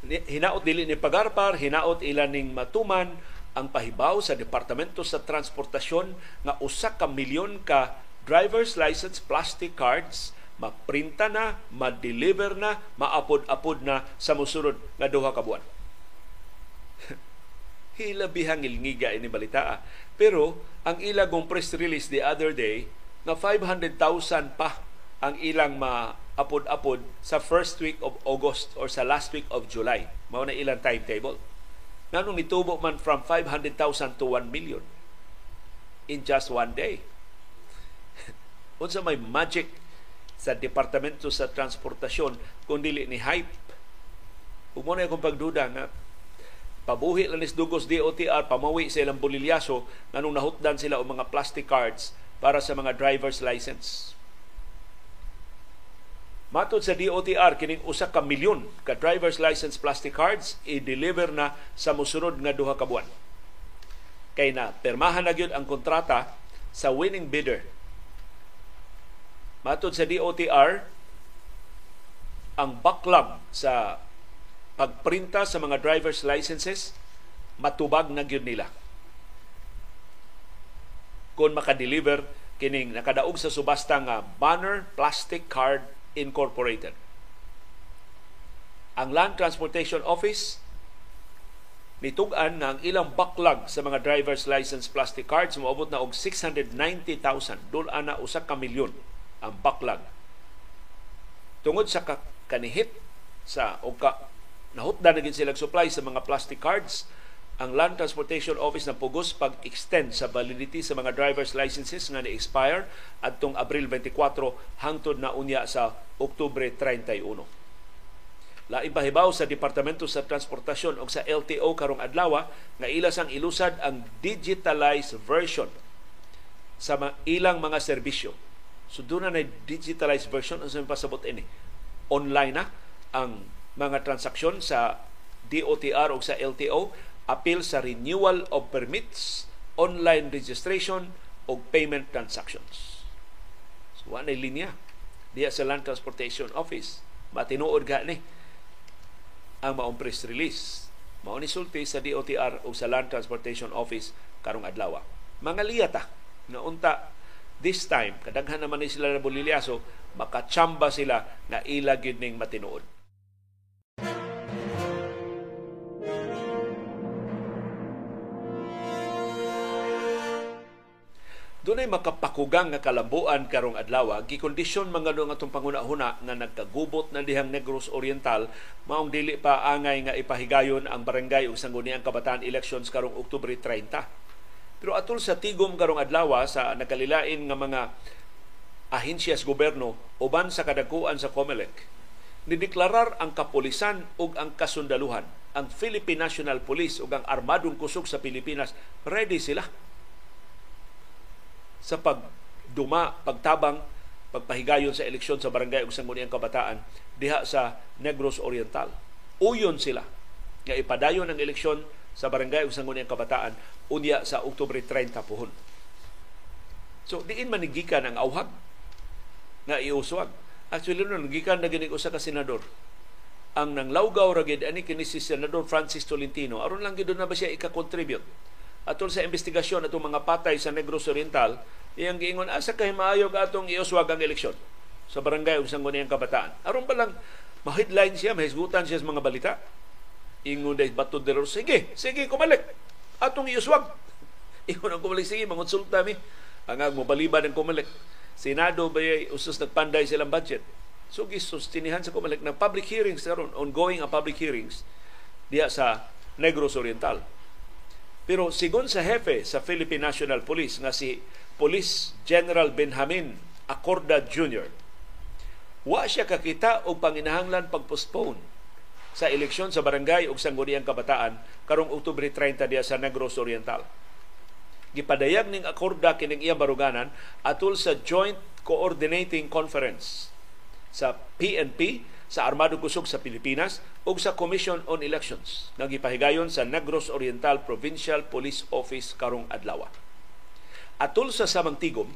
hinaot dili ni pagarpar, hinaot ilan ning matuman ang pahibaw sa Departamento sa Transportasyon nga usa ka milyon ka driver's license plastic cards maprinta na, ma-deliver na, maapod-apod na sa musunod nga duha ka buwan. Hilabihang ilngiga ini balita. Pero ang ilang press release the other day na 500,000 pa ang ilang maapod-apod sa first week of August or sa last week of July. Mao na ilang timetable nganong nitubo man from 500,000 to 1 million in just one day. Unsa may magic sa Departamento sa Transportasyon kung dili ni hype. Ug mo na akong pagduda nga pabuhi lang is dugos DOTR pamawi sa ilang bolilyaso nganong nahutdan sila og mga plastic cards para sa mga driver's license. Matod sa DOTR, kining usa ka milyon ka driver's license plastic cards i-deliver na sa musunod nga duha ka buwan. Kay na permahan na gyud ang kontrata sa winning bidder. Matod sa DOTR, ang backlog sa pagprinta sa mga driver's licenses matubag na gyud nila. Kung makadeliver kining nakadaog sa subasta nga banner plastic card Incorporated. Ang Land Transportation Office nitugan na ang ilang backlog sa mga driver's license plastic cards. Moabot na og 690,000 dul ana usa ka milyon ang backlog tungod sa kanihit sa o ka nahutdan na gid sila supply sa mga plastic cards ang Land Transportation Office na pugos pag-extend sa validity sa mga driver's licenses nga ni-expire adtong Abril 24 hangtod na unya sa Oktubre 31. Lain pahibaw sa Departamento sa Transportasyon o sa LTO karong adlaw nga ilas ang ilusad ang digitalized version sa ilang mga serbisyo. So doon na digitalized version ang sa pasabot ini. Online na ang mga transaksyon sa DOTR o sa LTO appeal sa renewal of permits, online registration o payment transactions. So, wala linya diya sa Land Transportation Office. Matinuod ga ni ang maong press release. Mao ni sulti sa DOTR o sa Land Transportation Office karong adlaw. Mga liyata na unta this time kadaghan naman ni sila na bolilyaso makachamba sila na ila gyud ning matinuod. Dunay makapakugang nga kalambuan karong adlaw, gikondisyon mga nga atong panguna-huna nga nagkagubot na dihang Negros Oriental maong dili pa angay nga ipahigayon ang barangay ug sangguniang kabataan elections karong Oktubre 30. Pero atol sa tigom karong adlaw sa nakalilain nga mga ahensyas gobyerno uban sa kadakuan sa COMELEC, nideklarar ang kapulisan ug ang kasundaluhan, ang Philippine National Police ug ang armadong kusog sa Pilipinas ready sila sa pagduma, pagtabang, pagpahigayon sa eleksyon sa barangay ug sangguniang kabataan diha sa Negros Oriental. Uyon sila nga ipadayon ang eleksyon sa barangay ug sangguniang kabataan unya sa Oktubre 30 puhon. So diin manigikan ang awhag nga iuswag. Actually no nagikan na gini usa ka senador ang nanglawgaw ra gid ani kini si senador Francis Tolentino aron lang gid na ba siya ika-contribute atol sa investigasyon atong mga patay sa Negros Oriental, iyang giingon asa kay maayo atong iuswag ang eleksyon sa barangay ug sangguniang kabataan. Aron pa lang ma-headline siya, mahisgutan siya sa mga balita. Ingon day bato de Rosa, sige, sige, kumalik. Atong iuswag. Ingon ang kumalik, sige, mangonsulta mi. Ang mo baliban ng kumalik. Senado ba usos nagpanday silang budget. So gisustinihan sa kumalik ng public hearings karon ongoing ang public hearings diya sa Negros Oriental. Pero sigon sa hepe sa Philippine National Police nga si Police General Benjamin Acorda Jr. Wa siya kakita og panginahanglan pagpostpone sa eleksyon sa barangay ug sangguniang kabataan karong Oktubre 30 diya sa Negros Oriental. Gipadayag ning akorda kining iyang baruganan atol sa Joint Coordinating Conference sa PNP sa Armado Kusog sa Pilipinas ug sa Commission on Elections nga gipahigayon sa Negros Oriental Provincial Police Office karong adlaw. Atol sa samang tigom,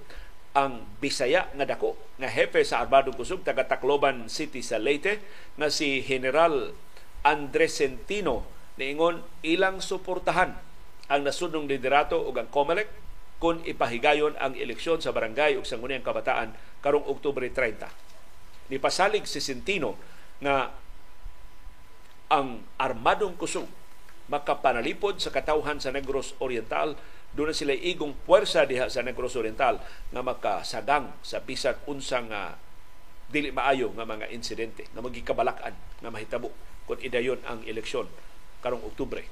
ang Bisaya nga dako nga hepe sa Armado Kusog taga Tacloban City sa Leyte nga si General Andres Centino niingon ilang suportahan ang nasunong liderato ug ang COMELEC kung ipahigayon ang eleksyon sa barangay ug sangguniang kabataan karong Oktubre 30. Nipasalig si Centino nga ang armadong kusog makapanalipod sa katawhan sa Negros Oriental doon sila igong puwersa diha sa Negros Oriental nga makasagang sa bisag unsang uh, dili maayo nga mga insidente nga magikabalakan nga mahitabo kung idayon ang eleksyon karong Oktubre.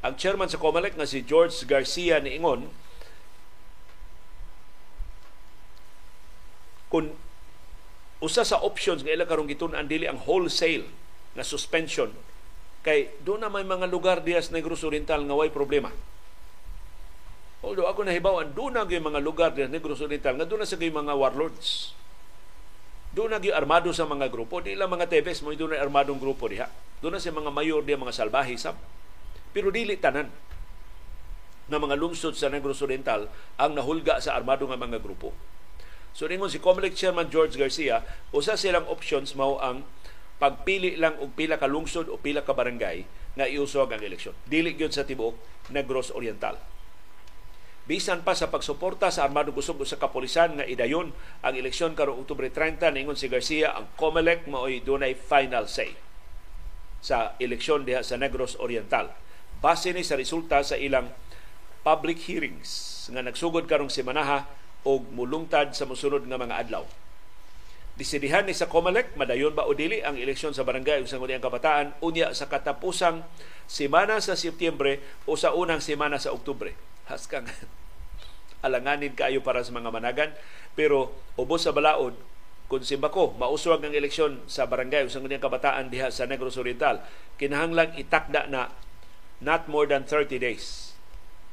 Ang chairman sa COMELEC nga si George Garcia ni Ingon kung usa sa options nga ila karong gitun-an dili ang wholesale na suspension kay doon na may mga lugar diya sa Negros Oriental nga way problema. Although ako nahibawan, doon na mga lugar diya sa Negros Oriental nga doon na sa mga warlords doon nagi armado sa mga grupo. Di lang mga Tebes mo doon na armadong grupo diha. Doon na sa mga mayor diya mga salbahe sab. Pero dili tanan na mga lungsod sa Negros Oriental ang nahulga sa armado nga mga grupo. So ningon si Comelec Chairman George Garcia, usa silang options mao ang pagpili lang og pila ka lungsod o pila ka barangay nga iusog ang eleksyon. Dili gyud sa tibuok Negros Oriental bisan pa sa pagsuporta sa armadong kusog sa kapolisan nga idayon ang eleksyon karong Oktubre 30 ningon si Garcia ang COMELEC mao'y dunay final say sa eleksyon diha sa Negros Oriental base ni sa resulta sa ilang public hearings nga nagsugod karong semanaha og mulungtad sa mosunod nga mga adlaw. Disidihan ni sa COMELEC madayon ba o dili ang eleksyon sa barangay ug sangguniang kabataan unya sa katapusang semana sa Setyembre o sa unang semana sa Oktubre. Haskang alanganin kayo para sa mga managan pero ubos sa balaod kung simbako mauswag ang eleksyon sa barangay sa nganyang kabataan diha sa Negros Oriental kinahanglang itakda na not more than 30 days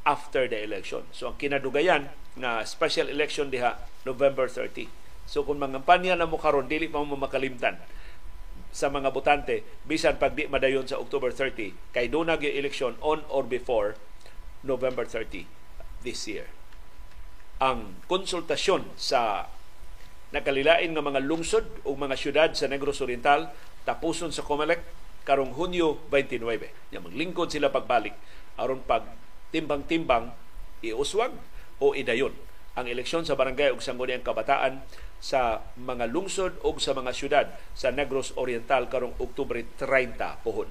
after the election. So ang kinadugayan nga special election diha November 30. So kung mangampanya na mo karon dili pa mo makalimtan sa mga botante bisan pag di madayon sa October 30 kay do nag election on or before November 30 this year ang konsultasyon sa nakalilain nga mga lungsod o mga syudad sa Negros Oriental tapuson sa Comelec karong Hunyo 29. Ya maglingkod sila pagbalik aron pag timbang-timbang iuswag o idayon ang eleksyon sa barangay ug sangguniang kabataan sa mga lungsod o sa mga syudad sa Negros Oriental karong Oktubre 30 pohon.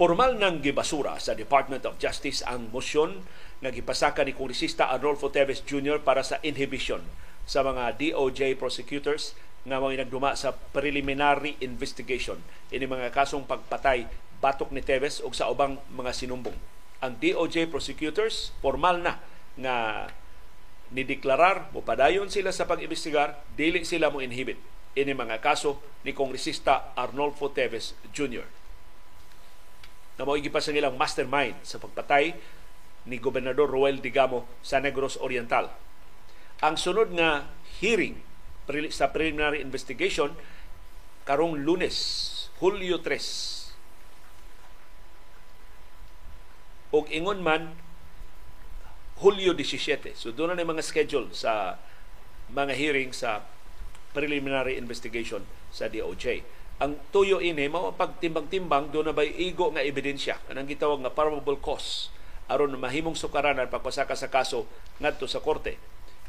Formal nang gibasura sa Department of Justice ang motion nga gipasaka ni Kongresista Adolfo Teves Jr. para sa inhibition sa mga DOJ prosecutors nga mga nagduma sa preliminary investigation ini mga kasong pagpatay batok ni Teves o sa ubang mga sinumbong. Ang DOJ prosecutors formal na nga nideklarar mo sila sa pag-imbestigar dili sila mo inhibit ini mga kaso ni Kongresista Arnolfo Teves Jr na mao pa sa ilang mastermind sa pagpatay ni Gobernador Roel Digamo sa Negros Oriental. Ang sunod nga hearing sa preliminary investigation karong Lunes, Hulyo 3. Og ingon man Hulyo 17. So doon na mga schedule sa mga hearing sa preliminary investigation sa DOJ ang tuyo ini mao pagtimbang-timbang do na bay igo nga ebidensya kanang gitawag nga probable cause aron mahimong sukaranan pagpasaka sa kaso ngadto sa korte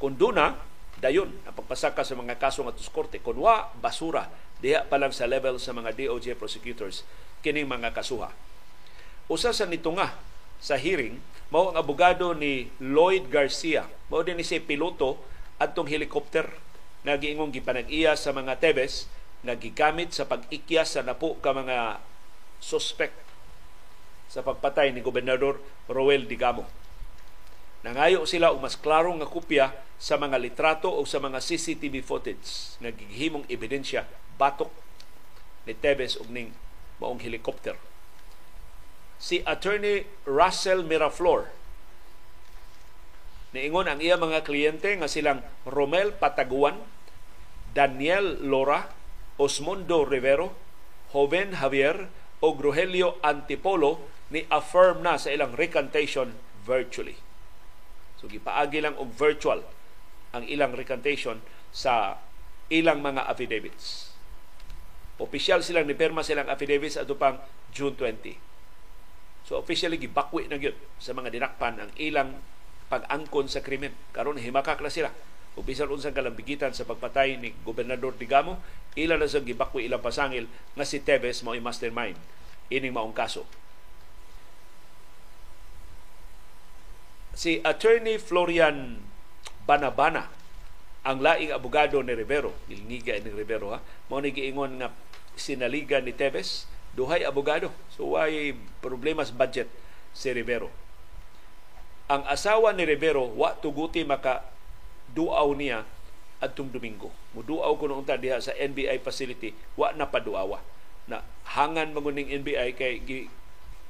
Kung duna, dayon ang pagpasaka sa mga kaso nga korte. Kung wa, basura. Diha pa lang sa level sa mga DOJ prosecutors kining mga kasuha. Usa sa nito nga sa hearing, mao ang abogado ni Lloyd Garcia. Mao din ni si piloto adtong helicopter nga giingong gipanag-iya sa mga Tebes nga gigamit sa pag-ikyas sa napo ka mga suspect sa pagpatay ni Gobernador Roel Digamo. Nangayo sila og mas klarong nga kopya sa mga litrato o sa mga CCTV footage nga gihimong ebidensya batok ni Tebes og ning maong helicopter. Si Attorney Russell Miraflor niingon ang iya mga kliyente nga silang Romel Pataguan, Daniel Lora, Osmundo Rivero, Joven Javier o Rogelio Antipolo ni affirm na sa ilang recantation virtually. So gipaagi lang og virtual ang ilang recantation sa ilang mga affidavits. Opisyal silang ni perma silang affidavits ato pang June 20. So officially gibakwi na gyud sa mga dinakpan ang ilang pag-angkon sa krimen. Karon himakak na sila o bisan unsang kalambigitan sa pagpatay ni Gobernador Digamo, ila na sa gibakwi ilang pasangil nga si Tevez mao mastermind ining maong kaso. Si Attorney Florian Banabana ang laing abogado ni Rivero, ilingiga ni Rivero ha, mao ni giingon nga sinaliga ni Tevez, duhay abogado. So why problema sa budget si Rivero. Ang asawa ni Rivero wa tuguti maka duaw niya adtong Domingo. Muduaw ko noong diha sa NBI facility, wa na paduawa. Na hangan manguning NBI kay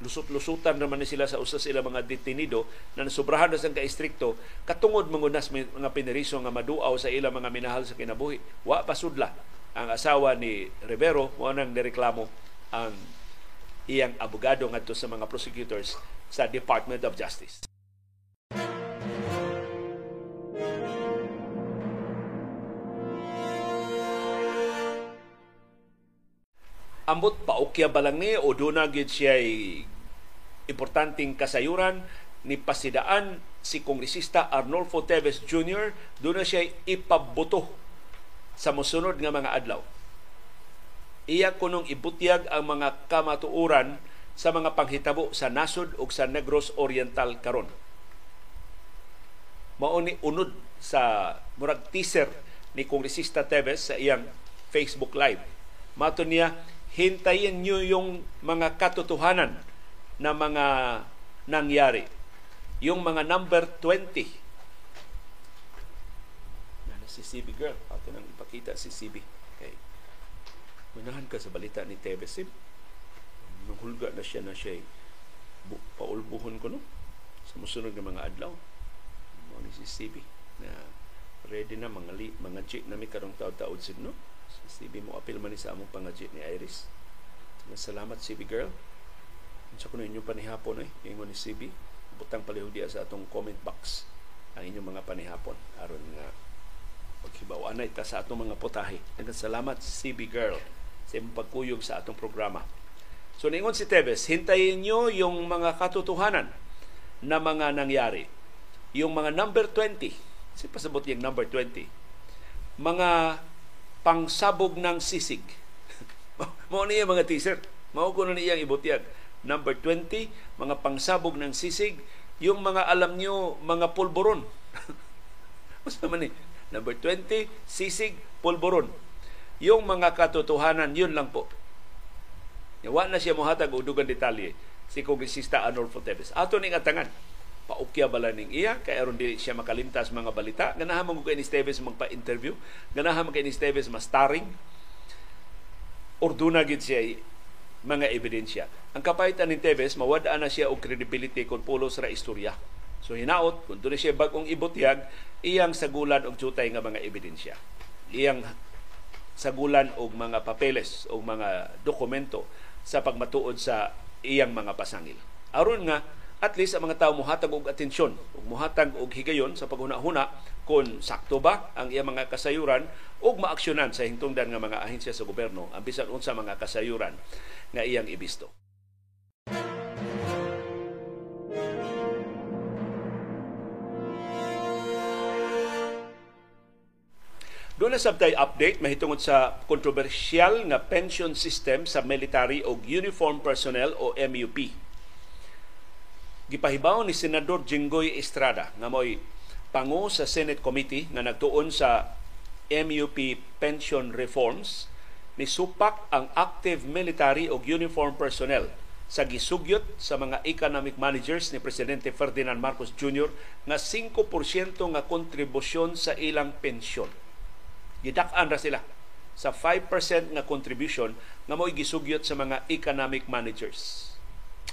lusot-lusutan naman ni sila sa usa sila mga detenido na sobrahan na sang ka-istrikto katungod mangunas mga pineriso nga maduaw sa ilang mga minahal sa kinabuhi. Wa pasudla ang asawa ni Rivero mo nang nireklamo ang iyang abogado ngadto sa mga prosecutors sa Department of Justice. Ambot paukya ba lang ni o doon na siya importanteng kasayuran ni pasidaan si Kongresista Arnolfo Teves Jr. doon na siya ipabuto sa musunod nga mga adlaw. Iya kunong ibutyag ang mga kamatuuran sa mga panghitabo sa nasod ug sa Negros Oriental karon. Mao ni unod sa murag teaser ni Kongresista Teves sa iyang Facebook Live. Mato niya hintayin nyo yung mga katotohanan na mga nangyari. Yung mga number 20. Na si CB girl. Ato nang ipakita si CB. Okay. Manahan ka sa balita ni Tebesim. Nahulga na siya na siya bu- paulbuhon ko no sa musunod ng mga adlaw. Mo ni si CB na ready na mga li, mga chick na may karong taod-taod signo. Si CB mo apil man sa among pangajit ni Iris. Salamat CB girl. Unsa ko inyong panihapon eh, ingon ni CB. Butang palihog sa atong comment box ang inyong mga panihapon aron nga paghibaw anay ta sa atong mga putahe. Daghang salamat CB girl sa imong pagkuyog sa atong programa. So ningon si Tevez, hintayin nyo yung mga katotohanan na mga nangyari. Yung mga number 20, si pasabot yung number 20, mga pangsabog ng sisig. Mao niya mga teaser. Mao ko na niyang ibutyag. Number 20, mga pangsabog ng sisig. Yung mga alam nyo, mga pulburon. Mas naman eh. Number 20, sisig, pulburon. Yung mga katotohanan, yun lang po. Wa na siya mohatag dugang detalye si Kongresista Arnolfo Teves. Ato ning atangan paukya bala ning iya kay aron dili siya makalimtas mga balita. Ganahan mo kay ni Steves magpa-interview. Ganahan mo kay ni Steves mas starring orduna gid siya mga ebidensya. Ang kapahitan ni Teves mawad na siya og credibility kung pulos ra istorya. So hinaot kung doon siya bagong ibutyag iyang sagulan og jutay nga mga ebidensya. Iyang sagulan og mga papeles o mga dokumento sa pagmatuod sa iyang mga pasangil. Aron nga at least ang mga tao muhatag og atensyon ug muhatag og higayon sa paghuna-huna kung sakto ba ang iya mga kasayuran ug maaksyonan sa hingtungdan nga mga ahensya sa gobyerno ang bisan unsa mga kasayuran nga iyang ibisto. Doon na sabtay update mahitungod sa kontrobersyal nga pension system sa military o uniform personnel o MUP. Gipahibaw ni Senador Jinggoy Estrada nga mo'y pangu sa Senate Committee nga nagtuon sa MUP pension reforms ni supak ang active military o uniform personnel sa gisugyot sa mga economic managers ni Presidente Ferdinand Marcos Jr. nga 5% nga kontribusyon sa ilang pensyon. Gidak-an ra sila sa 5% nga contribution nga mo'y gisugyot sa mga economic managers.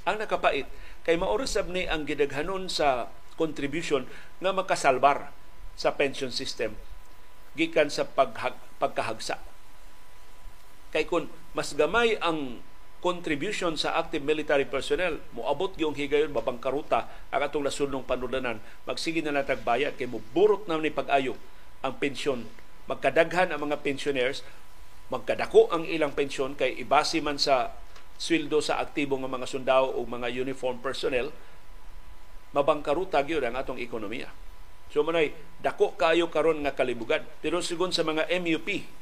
Ang nakapait, kay maorasab ni ang gidaghanon sa contribution nga makasalbar sa pension system gikan sa paghag, pagkahagsa. Kay kun mas gamay ang contribution sa active military personnel moabot gyung higayon mabangkaruta ang atong nasunong panulanan magsige na natag bayad kay muburot na ni pag-ayo ang pensyon magkadaghan ang mga pensioners magkadako ang ilang pensyon kay ibase man sa sweldo sa aktibo nga mga sundao o mga uniform personnel mabangkaruta gyud ang atong ekonomiya so manay dako kayo karon nga kalibugan pero sigon sa mga MUP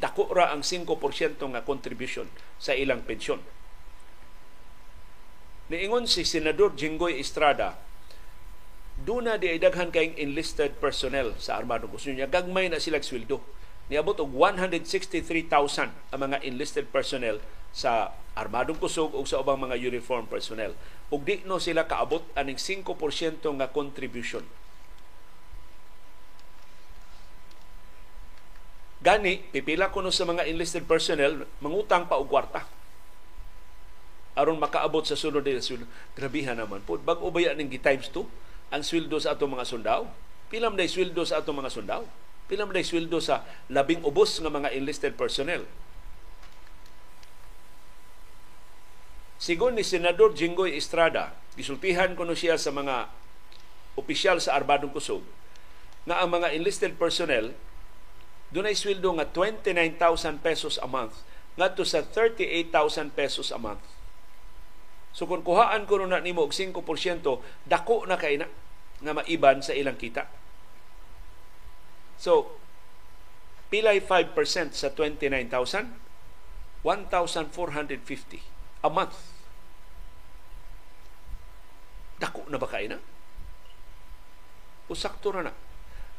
dako ra ang 5% nga contribution sa ilang pensyon. Niingon si Senador Jinggoy Estrada, duna di daghan kayong enlisted personnel sa armado. Gusto niya, gagmay na silang sweldo. Niabot og 163,000 ang mga enlisted personnel sa armadong kusog o sa ubang mga uniform personnel. Ug di no sila kaabot aning 5% nga contribution Gani, pipila ko no sa mga enlisted personnel, mangutang pa og kwarta. Aron makaabot sa sunod nila sweldo. Grabihan naman po. Bag-o ba yan times 2 ang sweldo sa atong mga sundao? Pilam na sweldo sa atong mga sundao? Pilam na sweldo sa labing ubos nga mga enlisted personnel? Sigon ni Senador Jinggoy Estrada, gisultihan ko siya sa mga opisyal sa Armadong Kusog, na ang mga enlisted personnel doon ay sweldo nga 29,000 pesos a month ngadto sa 38,000 pesos a month. So kung kuhaan ko na nimo og 5%, dako na kay na nga maiban sa ilang kita. So, pilay 5% sa 29,000? 1,450 a month. Dako na ba kay na? O sakto na na?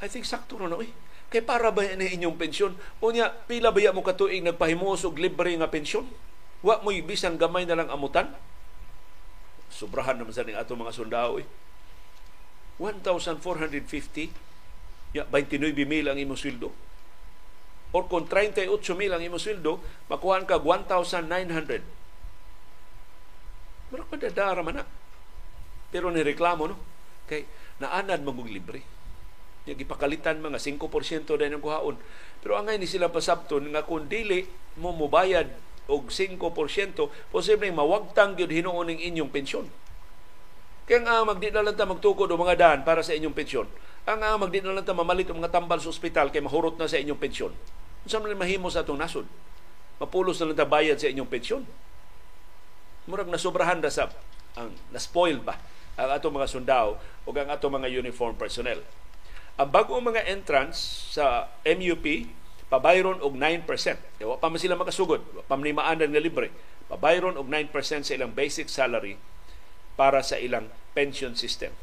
I think sakto na na. Eh Kay para ba ni inyong pensyon? O niya, pila ba mo katuig nagpahimos og libre nga pensyon? Wa mo'y bisang gamay na lang amutan? Sobrahan naman sa ato mga sundao eh. 1,450 ya, 29 mil ang imong sweldo. Or kung 38 mil ang imong sweldo, makuhaan ka 1,900. Mara pa dadara man na. Pero ni reklamo no? Kay naanad magug libre yung gipakalitan mga 5% din ang kuhaon. Pero angay ni sila pasabton nga kung dili mo mubayad og 5%, posible mawagtang gyud hinuon ning inyong pensyon. Kaya nga magdi ta magtukod o mga daan para sa inyong pensyon. Ang nga magdi na lang ta mamalit ang mga tambal sa ospital kay mahurot na sa inyong pensyon. Unsa man mahimo sa atong nasod? Mapulos na lang ta bayad sa inyong pensyon. Murag nasobrahan ra sa ang na-spoil ba ang atong mga sundao o ang atong mga uniform personnel. Ang bagong mga entrance sa MUP, pabayron og 9%. E, pa man sila makasugod, wa pa libre. Pabayron og 9% sa ilang basic salary para sa ilang pension system.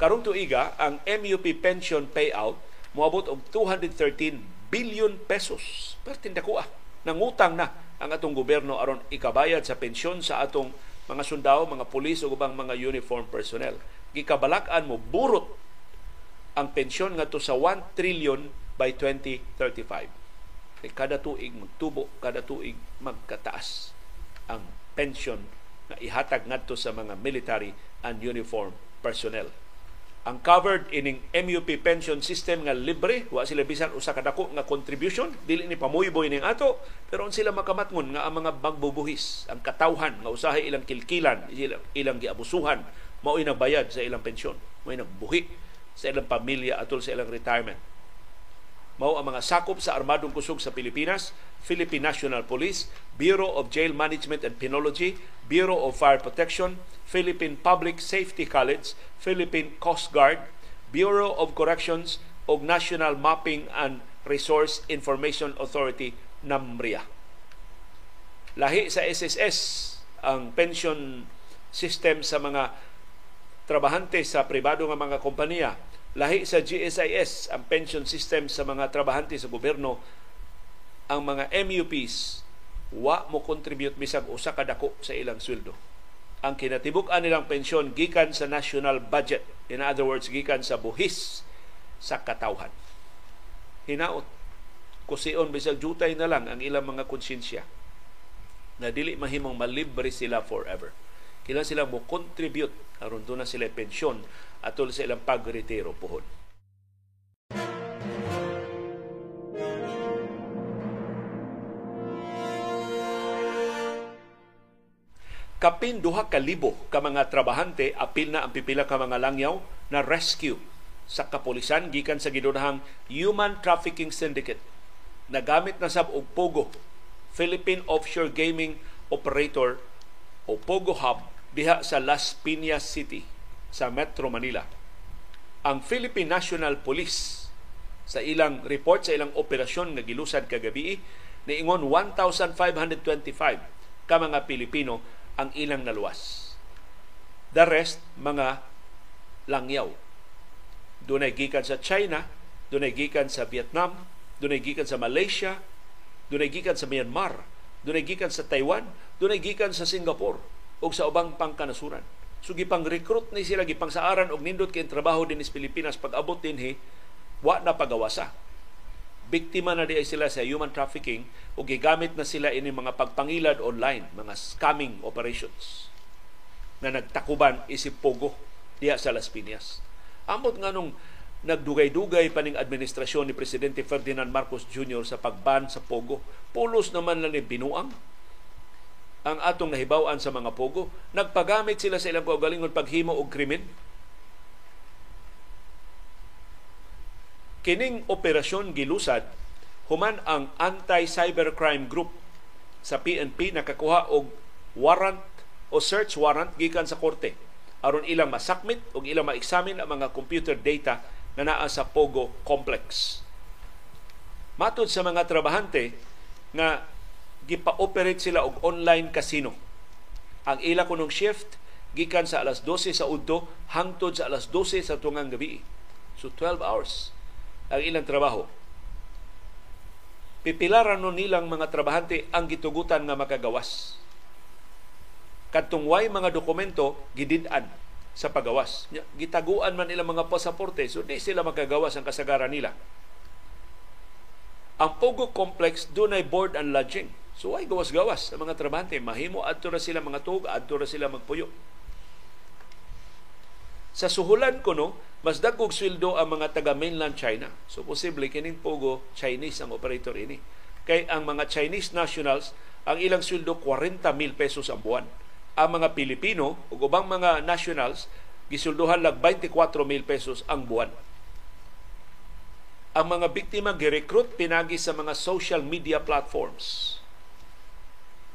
Karong tuiga, ang MUP pension payout moabot og 213 billion pesos. Pertin dakuha. Nangutang na ang atong gobyerno aron ikabayad sa pensyon sa atong mga sundao, mga pulis ug ubang mga uniform personnel. Gikabalak-an mo burot ang pensyon ngadto sa 1 trillion by 2035. Kay kada tuig magtubo, kada tuig magkataas ang pensyon na ihatag ngadto sa mga military and uniform personnel. Ang covered ining MUP pension system nga libre, wa sila bisan usa ka dako nga contribution, dili ni pamuyboy ning ato, pero on sila makamatngon nga ang mga magbubuhis, ang katawhan nga usahay ilang kilkilan, ilang, ilang giabusuhan, mao bayad sa ilang pensyon, mao nagbuhi sa ilang pamilya atol sa ilang retirement. Mao ang mga sakop sa Armadong Kusog sa Pilipinas, Philippine National Police, Bureau of Jail Management and Penology, Bureau of Fire Protection, Philippine Public Safety College, Philippine Coast Guard, Bureau of Corrections, og National Mapping and Resource Information Authority NAMRIA. Lahi sa SSS ang pension system sa mga trabahante sa pribado nga mga kompanya. Lahi sa GSIS ang pension system sa mga trabahante sa gobyerno. Ang mga MUPs wa mo contribute bisag usa ka dako sa ilang sweldo. Ang kinatibuk-an nilang pensyon gikan sa national budget. In other words, gikan sa buhis sa katawhan. Hinaot kusion bisag jutay na lang ang ilang mga konsyensya na dili mahimong malibre sila forever. Kailan sila mo contribute aron na sila pensyon. Atol sa ilang pagretiro puhon. kapin duha ka libo ka mga trabahante apil na ang pipila ka mga langyaw na rescue sa kapolisan gikan sa gidunahang Human Trafficking Syndicate. Nagamit na sab og Pogo Philippine Offshore Gaming Operator o Pogo Hub diha sa Las Piñas City sa Metro Manila. Ang Philippine National Police sa ilang report sa ilang operasyon nga gilusad kagabi niingon 1,525 ka mga Pilipino ang ilang naluwas. The rest mga langyaw. Dunay gikan sa China, dunay gikan sa Vietnam, dunay gikan sa Malaysia, dunay gikan sa Myanmar, dunay gikan sa Taiwan, dunay gikan sa Singapore ug sa ubang pangkanasuran. So gipang recruit ni sila gipang saaran og nindot kay trabaho din sa Pilipinas pag abot dinhi wa na pagawasa. Biktima na di sila sa human trafficking ug gigamit na sila ini mga pagpangilad online, mga scamming operations na nagtakuban isip Pogo diha sa Las Piñas. Amot nga nung nagdugay-dugay pa ning administrasyon ni Presidente Ferdinand Marcos Jr. sa pagban sa Pogo. Pulos naman lang ni binuang ang atong nahibawan sa mga pogo. Nagpagamit sila sa ilang kaugalingon paghimo og krimen. Kining operasyon gilusad human ang anti-cybercrime group sa PNP nakakuha og warrant o search warrant gikan sa korte aron ilang masakmit og ilang ma-examine ang mga computer data na naa sa Pogo Complex. Matod sa mga trabahante nga gipa-operate sila og online casino. Ang ila kunong shift gikan sa alas 12 sa udto hangtod sa alas 12 sa tungang gabi. So 12 hours ang ilang trabaho. Pipilaran no nilang mga trabahante ang gitugutan nga makagawas. Kadtong way mga dokumento gidid-an sa pagawas. Gitaguan man ilang mga pasaporte so di sila makagawas ang kasagaran nila. Ang Pogo Complex dunay board and lodging So ay gawas-gawas sa mga trabahante. Mahimo adto ra sila mga tug, adto ra sila magpuyo. Sa suhulan ko no, mas dagkog sweldo ang mga taga mainland China. So posible kining pogo Chinese ang operator ini. Kay ang mga Chinese nationals ang ilang sweldo 40 mil pesos ang buwan. Ang mga Pilipino ug ubang mga nationals gisulduhan lag 24 mil pesos ang buwan. Ang mga biktima gi-recruit pinagi sa mga social media platforms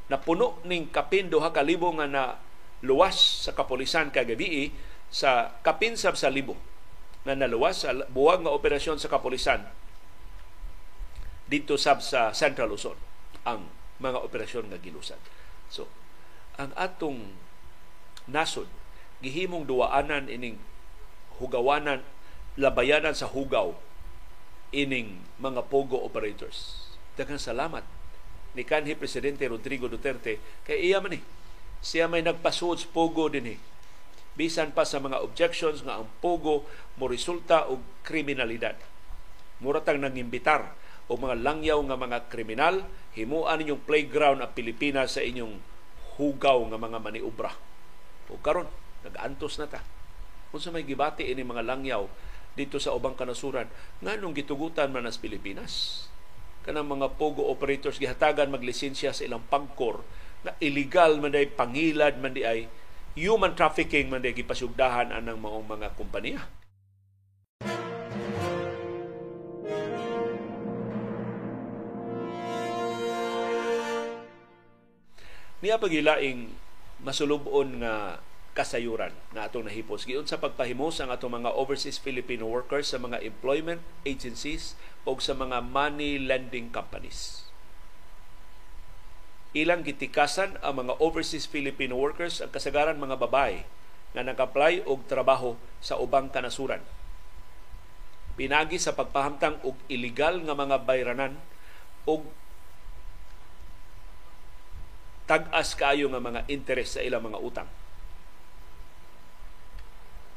na puno ning kapin duha ka nga na luwas sa kapolisan kagabi sa kapin sab sa libo na naluwas sa buwag nga operasyon sa kapolisan dito sab sa Central Luzon ang mga operasyon nga gilusad. So, ang atong nasod gihimong duwaanan ining hugawanan labayanan sa hugaw ining mga pogo operators. Daghang salamat ni kanhi Presidente Rodrigo Duterte kay iya man ni. Siya may nagpasuod sa Pogo din eh. Bisan pa sa mga objections nga ang Pogo mo resulta og kriminalidad. Muratang nangimbitar o mga langyaw nga mga kriminal, himuan ninyong playground ang Pilipinas sa inyong hugaw nga mga maniubra. O karon nag-antos na ta. Kung sa may gibati ini mga langyaw dito sa ubang kanasuran, nganong gitugutan man as Pilipinas? Kanang mga pogo operators gihatagan maglisensya sa ilang pangkor na illegal man day pangilad man di ay human trafficking man day gipasugdahan anang maong mga kompanya. Niya pagilaing masulubon nga kasayuran na atong nahipos giun sa pagpahimos ang atong mga overseas Filipino workers sa mga employment agencies o sa mga money lending companies. Ilang gitikasan ang mga overseas Filipino workers ang kasagaran mga babae nga nag-apply og trabaho sa ubang kanasuran. Pinagi sa pagpahamtang og illegal nga mga bayranan og tag-as kayo nga mga interes sa ilang mga utang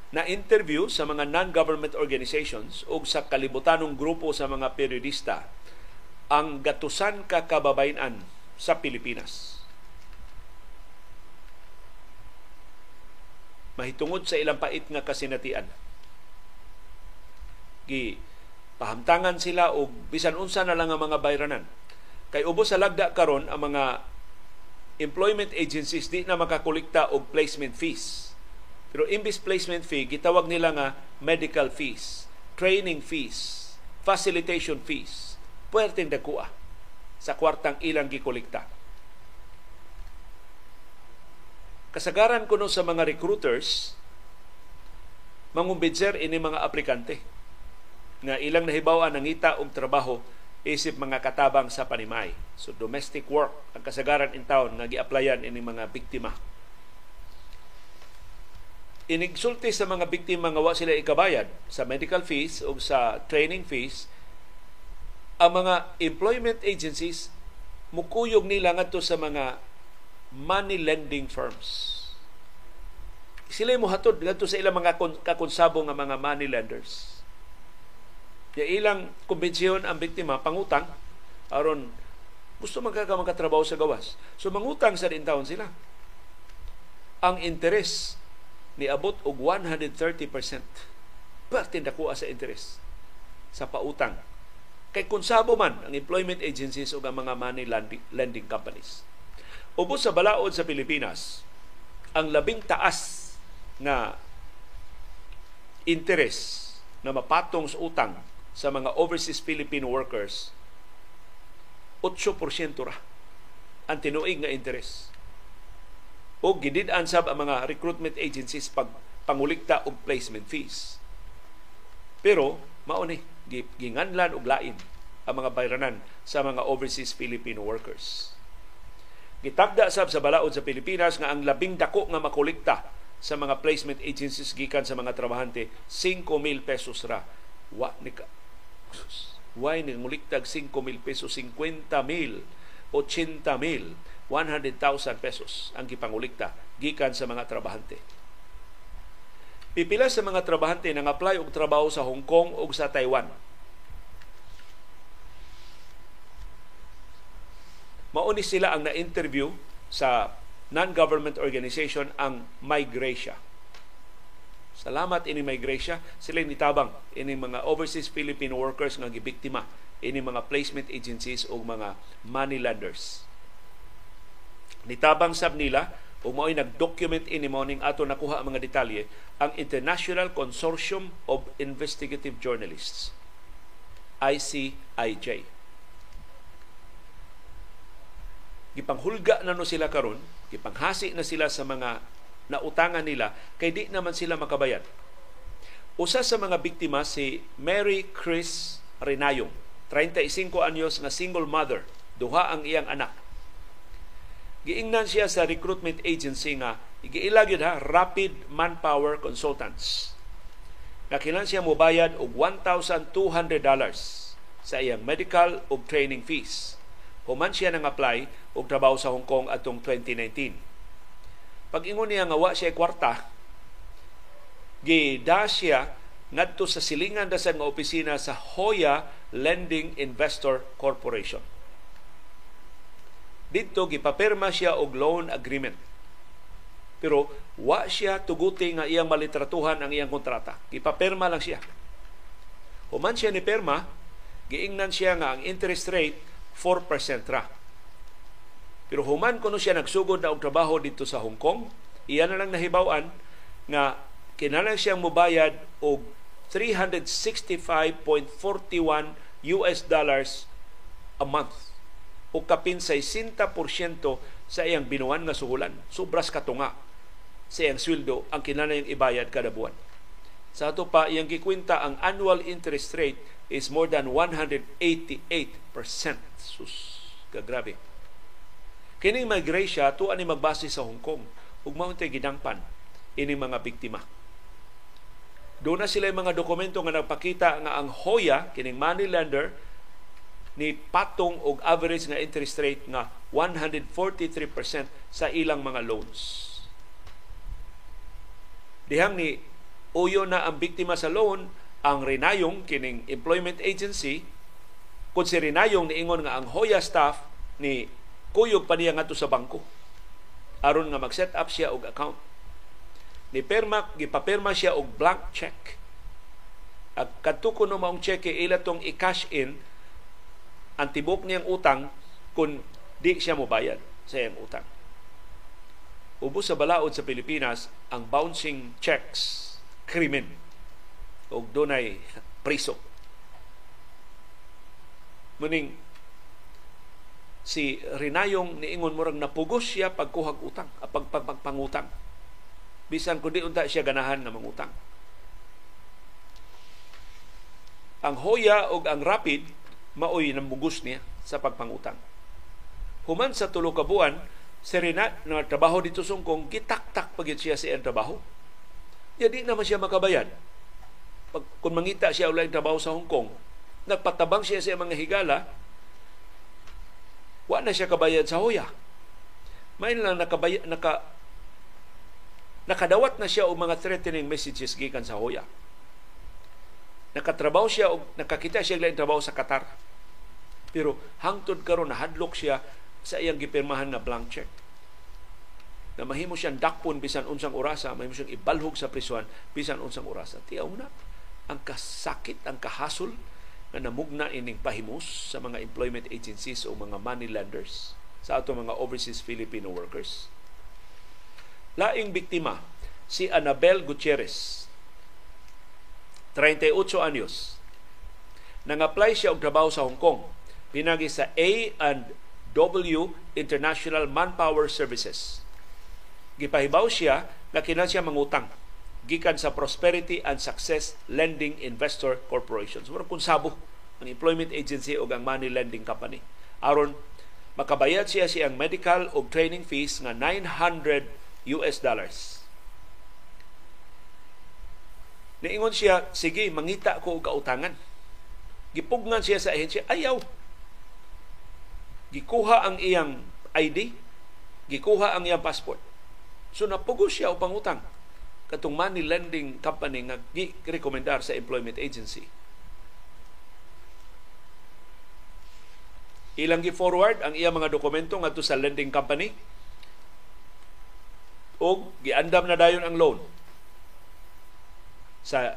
na interview sa mga non-government organizations o sa kalibutanong grupo sa mga periodista ang gatusan ka kababayan sa Pilipinas. Mahitungod sa ilang pait nga kasinatian. Gi pahamtangan sila og bisan unsa na lang ang mga bayranan. Kay ubos sa lagda karon ang mga employment agencies di na makakolekta og placement fees pero imbis placement fee, gitawag nila nga medical fees, training fees, facilitation fees. Puwerteng dakuha sa kwartang ilang gikolekta. Kasagaran kuno sa mga recruiters, mangumbidser ini mga aplikante nga ilang nahibawan ang ngita og trabaho isip mga katabang sa panimay. So domestic work ang kasagaran in town nga gi-applyan ini mga biktima inigsulti sa mga biktima nga wa sila ikabayad sa medical fees o sa training fees ang mga employment agencies mukuyog nila ngadto sa mga money lending firms. Sila mo hatod ngadto sa ilang mga kakonsabo nga mga money lenders. Ya ilang kumbensyon ang biktima pangutang aron gusto magkaka magkatrabaho sa gawas. So mangutang sa din taon sila. Ang interes niabot og 130%. Parte nakuha sa interest sa pautang. Kay kung sabo man ang employment agencies o ang mga money lending, companies. Ubos sa balaod sa Pilipinas, ang labing taas na interest na mapatong sa utang sa mga overseas Filipino workers 8% ra ang tinuig nga interest o gidid-an sab ang mga recruitment agencies pag pangulikta og placement fees. Pero mao ni ginganlan og lain ang mga bayranan sa mga overseas Filipino workers. Gitagda sab sa balaod sa Pilipinas nga ang labing dako nga makolekta sa mga placement agencies gikan sa mga trabahante 5,000 pesos ra. Wa ni ka Why ni muliktag 5,000 pesos, 50,000, 80,000 100,000 pesos ang gipangulikta gikan sa mga trabahante. Pipila sa mga trabahante nang apply og trabaho sa Hong Kong ug sa Taiwan. Mauni sila ang na-interview sa non-government organization ang Migration. Salamat ini Migration, sila nitabang ini mga overseas Filipino workers nga gibiktima ini mga placement agencies o mga money lenders Nitabang sab nila ug mao'y nag-document ini morning ato nakuha ang mga detalye ang International Consortium of Investigative Journalists ICIJ. Gipanghulga na no sila karon, gipanghasi na sila sa mga nautangan nila kay di naman sila makabayad. Usa sa mga biktima si Mary Chris Renayong, 35 anyos nga single mother, duha ang iyang anak giingnan siya sa recruitment agency nga igiilag yun ha Rapid Manpower Consultants nga kinahanglan siya mobayad og $1,200 sa iyang medical ug training fees. Human siya nang apply og trabaho sa Hong Kong atong 2019. Pag ingon niya nga wa siya kwarta, gida siya ngadto sa silingan dasan nga opisina sa Hoya Lending Investor Corporation dito gipapirma siya og loan agreement. Pero wa siya tuguti nga iyang malitratuhan ang iyang kontrata. Gipapirma lang siya. Human siya ni perma, giingnan siya nga ang interest rate 4% ra. Pero human kuno siya nagsugod na og trabaho dito sa Hong Kong, iya na lang nahibaw-an nga kinahanglan siyang mobayad og 365.41 US dollars a month o kapin 60% sa iyang binuan nga suhulan. Sobras katunga sa iyang sweldo ang kinahanglan ibayad kada buwan. Sa ato pa, iyang gikwenta ang annual interest rate is more than 188%. Sus, kagrabe. Kining migration to ani magbase sa Hong Kong ug mao gidangpan ini mga biktima. Doon na sila mga dokumento nga nagpakita nga ang Hoya, kining money lender, ni patong og average nga interest rate nga 143% sa ilang mga loans. Dihang ni uyo na ang biktima sa loan ang Renayong kining employment agency kun si Renayong niingon nga ang Hoya staff ni kuyog pa niya ngadto sa bangko aron nga mag-set up siya og account ni perma gipapirma siya og blank check at kadto kuno maong check ila tong i-cash in ang tibok niyang utang kung di siya mobayad sa iyang utang. Ubos sa balaod sa Pilipinas ang bouncing checks krimen o dunay priso. Muning si Rinayong niingon murag napugos siya pagkuhag utang, pag pagpangutang. Bisan kundi unta siya ganahan na mangutang. Ang Hoya o ang Rapid maoy ng niya sa pagpangutang. Human sa tulo ka buwan, si Renat na trabaho dito sa Hong gitak-tak pagit siya sa iyang trabaho. Ya di naman siya makabayad. Pag, kung mangita siya ulit trabaho sa Hong Kong, nagpatabang siya sa mga higala, wa na siya kabayad sa hoya. May lang nakabay, naka, nakadawat na siya og mga threatening messages gikan sa hoya nakatrabaho siya o nakakita siya lang trabaho sa Qatar. Pero hangtod karon nahadlok siya sa iyang gipirmahan nga blank check. Na mahimo siyang dakpon bisan unsang orasa, mahimo siyang ibalhog sa prisuan bisan unsang orasa. Tiyaw na ang kasakit, ang kahasol na namugna ining pahimus sa mga employment agencies o mga money lenders sa ato mga overseas Filipino workers. Laing biktima si Anabel Gutierrez 38 anyos. Nang-apply siya og trabaho sa Hong Kong. Pinagi sa A and W International Manpower Services. Gipahibaw siya nga kinan siya mangutang gikan sa Prosperity and Success Lending Investor Corporation. So, kung sabo ang employment agency o ang money lending company. Aron makabayad siya siyang medical o training fees nga 900 US dollars Niingon siya, sige, mangita ko og kautangan. Gipugnan siya sa ahensya, ayaw. Gikuha ang iyang ID, gikuha ang iyang passport. So napugo siya og pangutang katong money lending company nga gi-rekomendar sa employment agency. Ilang gi-forward ang iyang mga dokumento ngadto sa lending company og giandam na dayon ang loan sa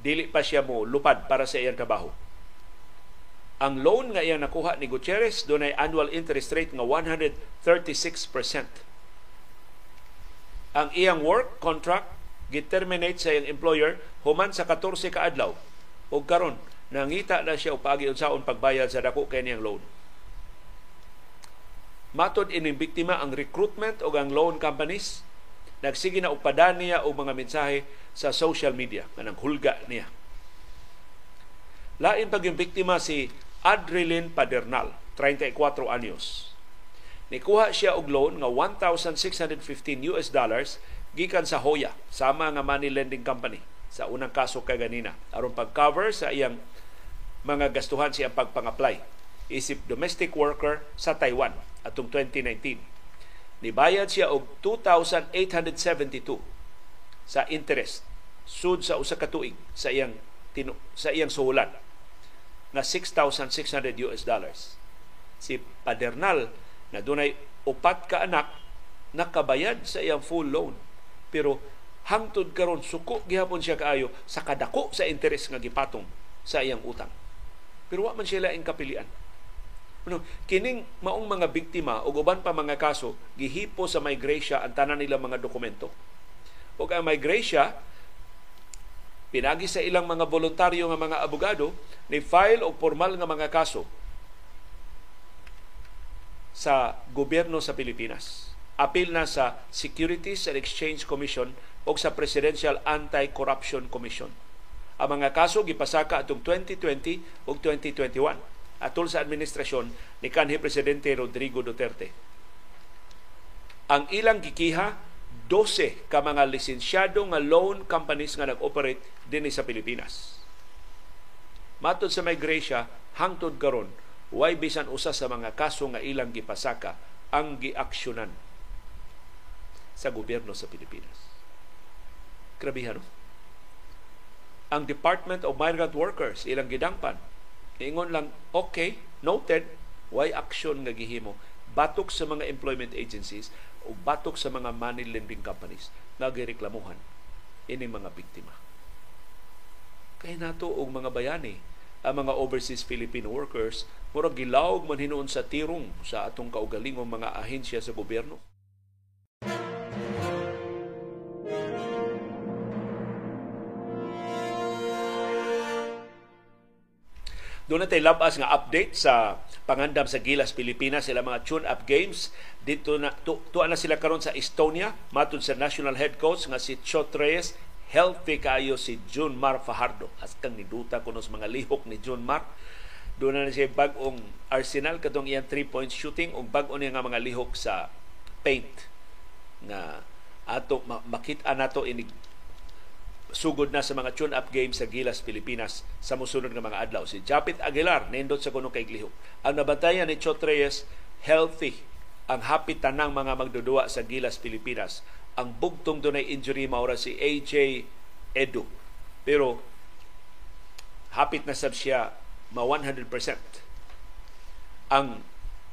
dili pa siya mo lupad para sa iyang trabaho. Ang loan nga iyang nakuha ni Gutierrez doon ay annual interest rate nga 136%. Ang iyang work contract giterminate sa iyang employer human sa 14 ka adlaw ug karon nangita na siya upagi unsaon pagbayad sa dako kay niyang loan. Matod ining biktima ang recruitment o ang loan companies nagsige na upadan niya og mga mensahe sa social media kanang hulga niya. Lain pag yung biktima si Adrilyn Padernal, 34 anyos. Nikuha siya og loan nga 1,615 US dollars gikan sa Hoya, sama nga money lending company sa unang kaso kay ganina aron pag-cover sa iyang mga gastuhan siyang pagpang-apply isip domestic worker sa Taiwan atong 2019 Nibayad siya og 2,872 sa interest sud sa usa ka tuig sa iyang tinu, sa iyang suhulan na 6,600 US dollars. Si Padernal na dunay upat ka anak nakabayad sa iyang full loan pero hangtod karon suko gihapon siya kaayo sa kadako sa interest nga gipatong sa iyang utang. Pero wa man sila ing kapilian kining maong mga biktima o uban pa mga kaso gihipo sa migration ang tanan nila mga dokumento. O ang migration pinagi sa ilang mga voluntaryo nga mga abogado ni file og formal nga mga kaso sa gobyerno sa Pilipinas apil na sa Securities and Exchange Commission o sa Presidential Anti-Corruption Commission. Ang mga kaso gipasaka atong 2020 ug 2021 atol sa administrasyon ni kanhi presidente Rodrigo Duterte. Ang ilang gikiha 12 ka mga lisensyado nga loan companies nga nag-operate dinhi sa Pilipinas. Matod sa Migration, hangtod karon way bisan usa sa mga kaso nga ilang gipasaka ang giaksyonan sa gobyerno sa Pilipinas. Grabihan, no? Ang Department of Migrant Workers, ilang gidangpan, ingon lang, okay, noted, why action nga gihimo? Batok sa mga employment agencies o batok sa mga money lending companies nga gireklamuhan ini mga biktima. Kaya nato og mga bayani ang mga overseas Filipino workers murag gilawog man hinuon sa tirong sa atong kaugalingong mga ahensya sa gobyerno. Doon natin labas nga update sa pangandam sa Gilas Pilipinas. Sila mga tune-up games. Dito na tu, tuwa na sila karon sa Estonia. Matud sa national head coach nga si Chot Reyes. Healthy kayo si June Mar Fajardo. As kang niduta kuno sa mga lihok ni June Mar. Doon na siya bag-ong Arsenal. Katong iyang 3 point shooting. Ug bag-o niya nga mga lihok sa paint. Nga ato makita nato inig sugod na sa mga tune-up games sa Gilas, Pilipinas sa musunod nga mga adlaw. Si Japit Aguilar, nindot sa kuno kay Glihok. Ang nabantayan ni Chot Reyes, healthy ang happy tanang mga magdudua sa Gilas, Pilipinas. Ang bugtong dunay injury maura si AJ Edu. Pero hapit na sab siya ma 100%. Ang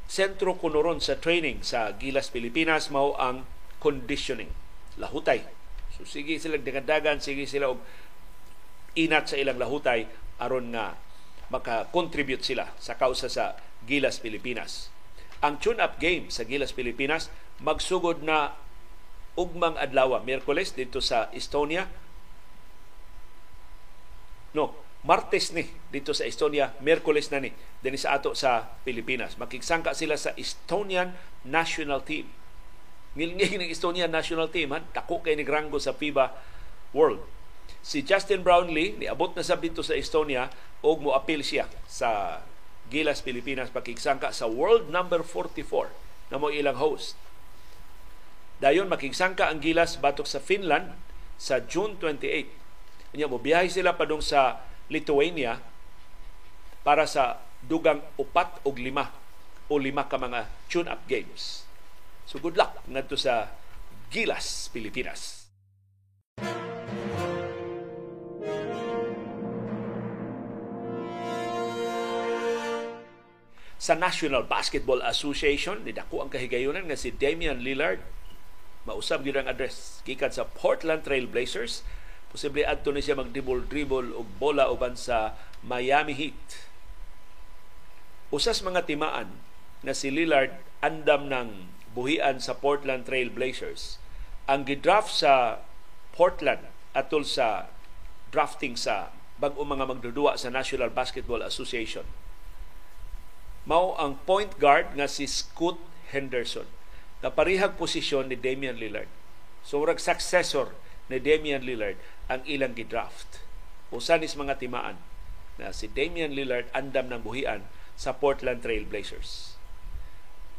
sentro kunoron sa training sa Gilas, Pilipinas mao ang conditioning. Lahutay So sige sila dagan sige sila og inat sa ilang lahutay aron nga maka-contribute sila sa kausa sa Gilas Pilipinas. Ang tune-up game sa Gilas Pilipinas magsugod na ugmang adlaw, Miyerkules dito sa Estonia. No, Martes ni dito sa Estonia, Miyerkules na ni dinhi sa ato sa Pilipinas. Makigsangka sila sa Estonian national team Ngilngig ng Estonia national team, ha? Dako kay ni Grango sa FIBA World. Si Justin Brownlee, niabot na sa dito sa Estonia, og mo appeal siya sa Gilas Pilipinas pakigsangka sa world number 44 na mo ilang host. Dayon makigsangka ang Gilas batok sa Finland sa June 28. Nya mo biyahe sila padung sa Lithuania para sa dugang upat og lima o lima ka mga tune-up games So good luck ngadto sa Gilas, Pilipinas. Sa National Basketball Association, nidako ang kahigayunan nga si Damian Lillard mausab gyud ang address gikan sa Portland Trail Blazers posible adto ni siya mag-dribble-dribble og bola uban sa Miami Heat. Usas mga timaan na si Lillard andam ng buhian sa Portland Trail Blazers. Ang gidraft sa Portland atol sa drafting sa bag-o mga magdudua sa National Basketball Association. Mao ang point guard nga si Scoot Henderson na parihag posisyon ni Damian Lillard. So successor ni Damian Lillard ang ilang gidraft. Usa nis mga timaan na si Damian Lillard andam ng buhian sa Portland Trail Blazers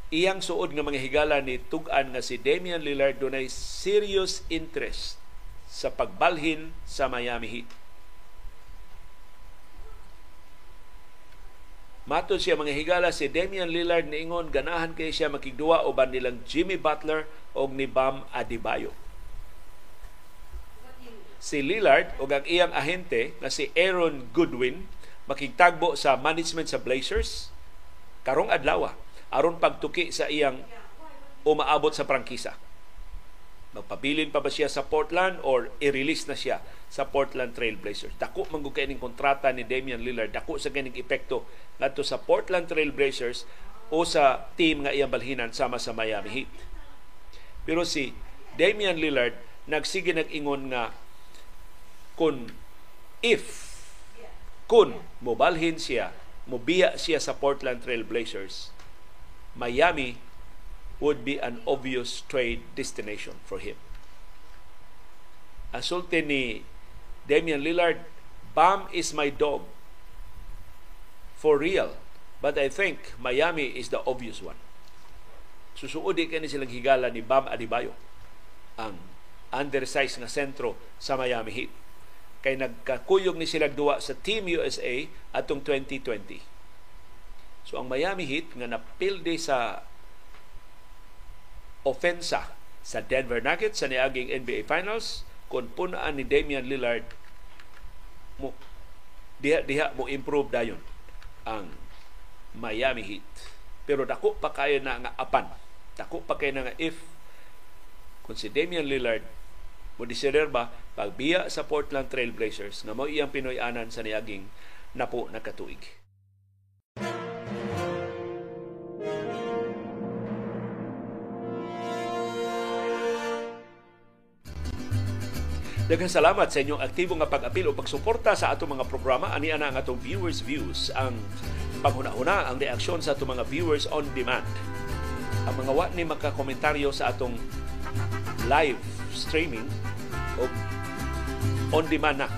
iyang suod nga mga higala ni tug-an nga si Damian Lillard dunay serious interest sa pagbalhin sa Miami Heat. Matod siya mga higala si Damian Lillard niingon ganahan kay siya makigduwa uban nilang Jimmy Butler o ni Bam Adebayo. Si Lillard o ang iyang ahente na si Aaron Goodwin makigtagbo sa management sa Blazers karong adlaw aron pagtuki sa iyang umaabot sa prangkisa. Magpabilin pa ba siya sa Portland or i-release na siya sa Portland Trail Blazers. Dako man kay ning kontrata ni Damian Lillard, dako sa ganing epekto ngadto sa Portland Trail Blazers o sa team nga iyang balhinan sama sa Miami Heat. Pero si Damian Lillard nagsige nag-ingon nga kun if kun mobalhin siya, mobiya siya sa Portland Trail Blazers, Miami would be an obvious trade destination for him. Asulti ni Damian Lillard, Bam is my dog. For real. But I think Miami is the obvious one. Susuodi ka ni silang higala ni Bam Adebayo ang undersized na sentro sa Miami Heat. Kay nagkakuyog ni silang duwa sa Team USA atong 2020. So ang Miami Heat nga napilde sa ofensa sa Denver Nuggets sa niaging NBA Finals kung punaan ni Damian Lillard mo diha diha mo improve dayon ang Miami Heat. Pero dako pa kayo na nga apan. Dako pa kayo na nga if kung si Damian Lillard mo ba pagbiya sa Portland Trail Blazers nga mo iyang Pinoy-anan sa niaging napo nakatuig. Daghang salamat sa inyong aktibo nga pag-apil o pagsuporta sa atong mga programa. Ani ana ang atong viewers views ang panghuna-huna ang reaksyon sa atong mga viewers on demand. Ang mga wa ni makakomentaryo sa atong live streaming o on demand na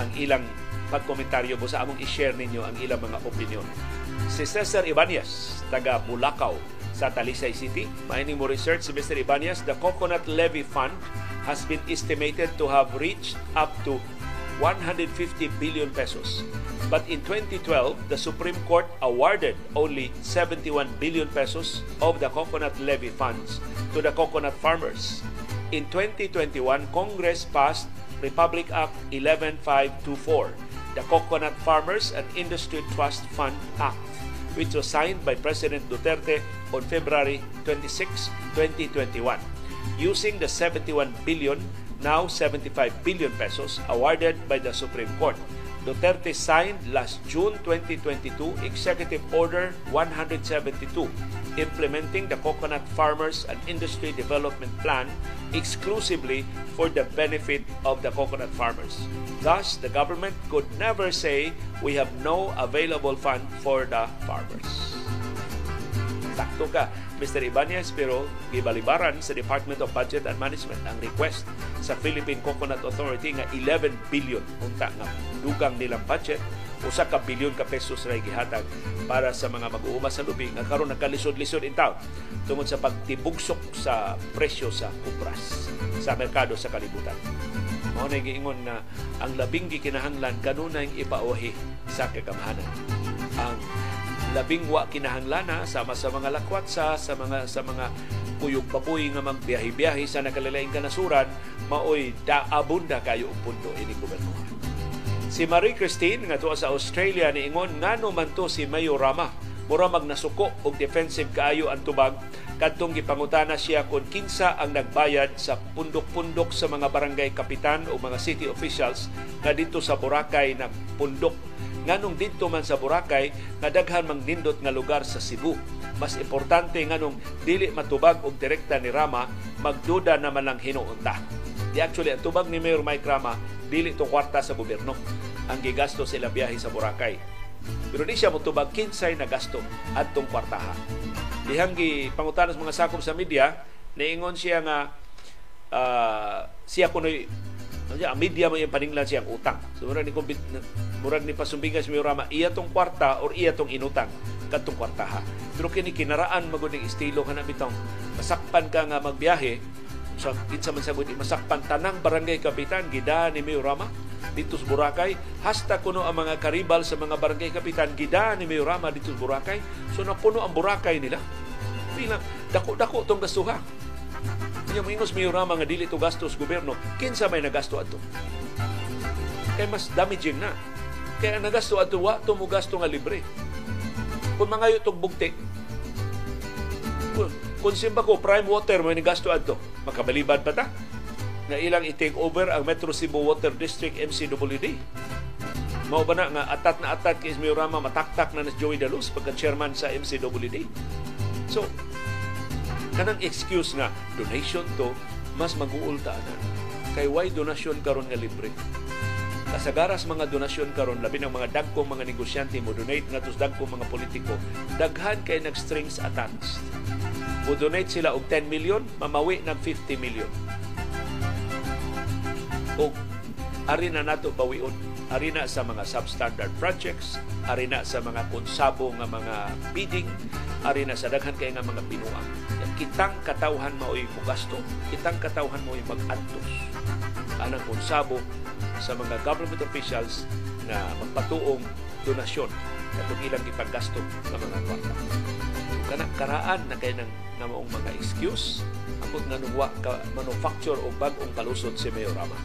ang ilang pagkomentaryo mo sa among i-share ninyo ang ilang mga opinion. Si Cesar Ibanez, taga Bulacau sa Talisay City. Maining mo research si Mr. Ibanez, the Coconut Levy Fund has been estimated to have reached up to 150 billion pesos. But in 2012, the Supreme Court awarded only 71 billion pesos of the coconut levy funds to the coconut farmers. In 2021, Congress passed Republic Act 11524, the Coconut Farmers and Industry Trust Fund Act, which was signed by President Duterte on February 26, 2021 using the 71 billion, now 75 billion pesos awarded by the Supreme Court. Duterte signed last June 2022 Executive Order 172 implementing the Coconut Farmers and Industry Development Plan exclusively for the benefit of the coconut farmers. Thus, the government could never say we have no available fund for the farmers. Sakto ka Mr. Ibanez pero gibalibaran sa Department of Budget and Management ang request sa Philippine Coconut Authority nga 11 billion unta nga dugang nilang budget usa ka bilyon ka pesos ra gihatag para sa mga mag-uuma sa lubi nga karon nagkalisod-lisod in town tungod sa pagtibugsok sa presyo sa kupras sa merkado sa kalibutan. Mao na giingon na ang labing gikinahanglan kanunay ipauhi sa kagamahanan. Ang labing wa kinahanglana sama sa mga lakwatsa sa mga sa mga kuyog papuy nga magbiyahe-biyahe sa nakalilaing kanasuran maoy da abunda kayo og pundo ini gobernador. Si Marie Christine nga tuwa sa Australia niingon ngano man to si Mayo Rama? Mura magnasuko og defensive kaayo ang tubag. Kadtong gipangutana siya kung kinsa ang nagbayad sa pundok-pundok sa mga barangay kapitan o mga city officials nga dito sa Boracay na pundok nganong didto man sa Boracay nga daghan mang nindot nga lugar sa Cebu. Mas importante nganong dili matubag og direkta ni Rama magduda naman lang hinuunta. Di actually ang tubag ni Mayor Mike Rama dili to kwarta sa gobyerno ang gigasto sila biyahe sa Boracay. Pero di siya motubag kinsay na gasto adtong kwartaha. Dihang gi pangutanas mga sakop sa media, niingon siya nga uh, siya kunoy ang media yung paninglan siyang utang. So, murag ni, murag ni pasumbingan si Miorama, iya tong kwarta or iya tong inutang katong kwartaha. Pero kini kinaraan maguning estilo ka na bitong masakpan ka nga magbiyahe. Sa kinsa man sagud masakpan tanang barangay kapitan gida ni Miorama dito sa Boracay hasta kuno ang mga karibal sa mga barangay kapitan gida ni Miorama dito sa Boracay. So napuno ang Boracay nila. Bilang dako-dako tong gastuha Nya moingos miurama nga dili to gastos gobyerno, kinsa may nagasto adto? Kay mas damaging na. Kaya nagasto adto wa to mo gasto nga libre. Kung mga tog bugti, kung simba ko prime water mo ni gasto adto, makabalibad pa ta? Na ilang i-take over ang Metro Cebu Water District MCWD. Mao ba na nga atat na atat kay Ismail mataktak na ni Joey Daluz pagka chairman sa MCWD. So, kanang excuse nga donation to mas mag-uulta na. Kay why donation karon nga libre? Kasagaras mga donasyon karon labi ng mga dagkong mga negosyante mo donate ngadto sa dagkong mga politiko. Daghan kay nag strings attached. Mo donate sila og 10 million mamawi ng 50 million. O ari na nato bawion ari na sa mga substandard projects ari na sa mga konsabo nga mga bidding ari na sa daghan kay nga mga binuang kitang katawhan mao'y mugasto kitang katawhan mao'y mag-antos anang konsabo sa mga government officials na magpatuong donasyon katong ilang ipaggasto ng mga kwarta. Kana karaan na kay nang namaong mga excuse ambot nga nungwa ka manufacture o bag-ong kalusot si Mayorama.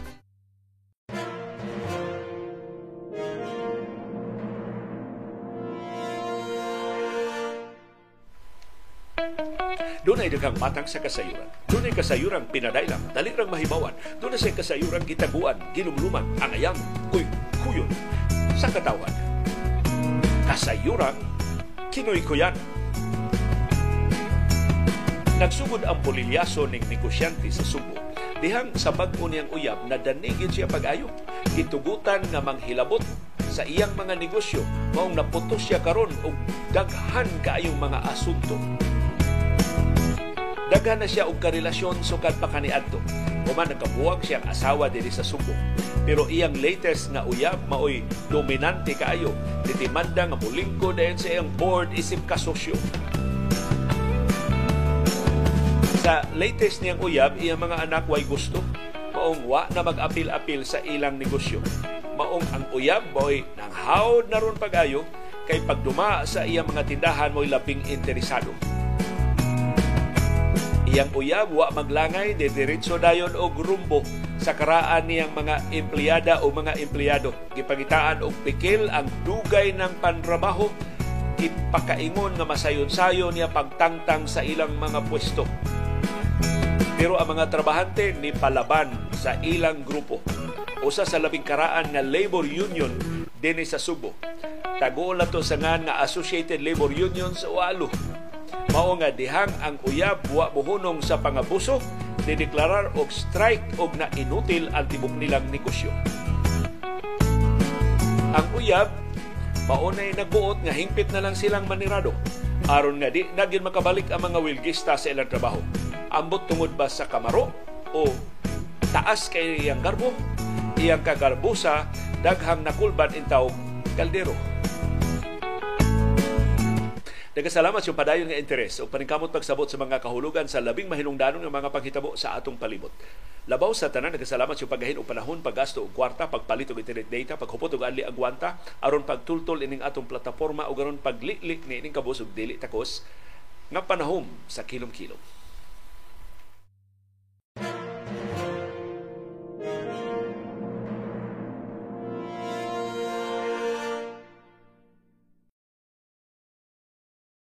Doon ay daghang matang sa kasayuran. Doon ay kasayuran pinadailang, dali rang mahibawan. Doon ay kasayuran gitaguan, ginumluman, angayang, kuy, kuyon. Sa katawan, kasayuran, kinoy-kuyan. Nagsugod ang polilyaso ng negosyante sa Subo. Dihang sa bag-o niyang uyab na danigin siya pag-ayo. Gitugutan nga manghilabot sa iyang mga negosyo maong naputos siya karon og daghan kaayong mga asunto Daghan na siya og karelasyon sukad pa kaniadto. Human nakabuwag siyang asawa diri sa Subo. Pero iyang latest nga uyab maoy dominante kaayo. Ditimanda nga mulingko dayon sa iyang board isip kasosyo. Sa latest niyang uyab, iyang mga anak way gusto. Maong wa na mag-apil-apil sa ilang negosyo. Maong ang uyab boy nang hawd na ron pag-ayo kay pagduma sa iyang mga tindahan mo'y labing interesado Iyang uyab wa maglangay de diretso dayon og rumbo sa karaan niyang mga empleyada o mga empleyado. Gipangitaan og pikil ang dugay ng panrabaho ipakaingon nga masayon-sayon niya pagtangtang sa ilang mga pwesto. Pero ang mga trabahante ni palaban sa ilang grupo. Usa sa labing karaan nga labor union dinhi sa Subo. Tago to sa nga Associated Labor Unions o ALU mao nga dihang ang uyab wa buhunong sa pangabuso dideklarar og strike og na inutil ang tibok nilang negosyo. Ang uyab maunay nagbuot nga hingpit na lang silang manirado aron nga di na makabalik ang mga wilgista sa ilang trabaho. Ambot tungod ba sa kamaro o taas kay iyang garbo, iyang kagarbusa daghang nakulban intaw kaldero Nagkasalamat yung padayon nga interes o paningkamot pagsabot sa mga kahulugan sa labing mahinungdanon nga mga paghitabo sa atong palibot. Labaw sa tanan nagkasalamat yung paggahin og panahon, paggasto og kwarta, pagpalit og internet data, paghupot og anli agwanta aron pagtultol ining atong plataporma o garon paglili ni ining kabus og dili takos nga panahon sa kilom-kilom.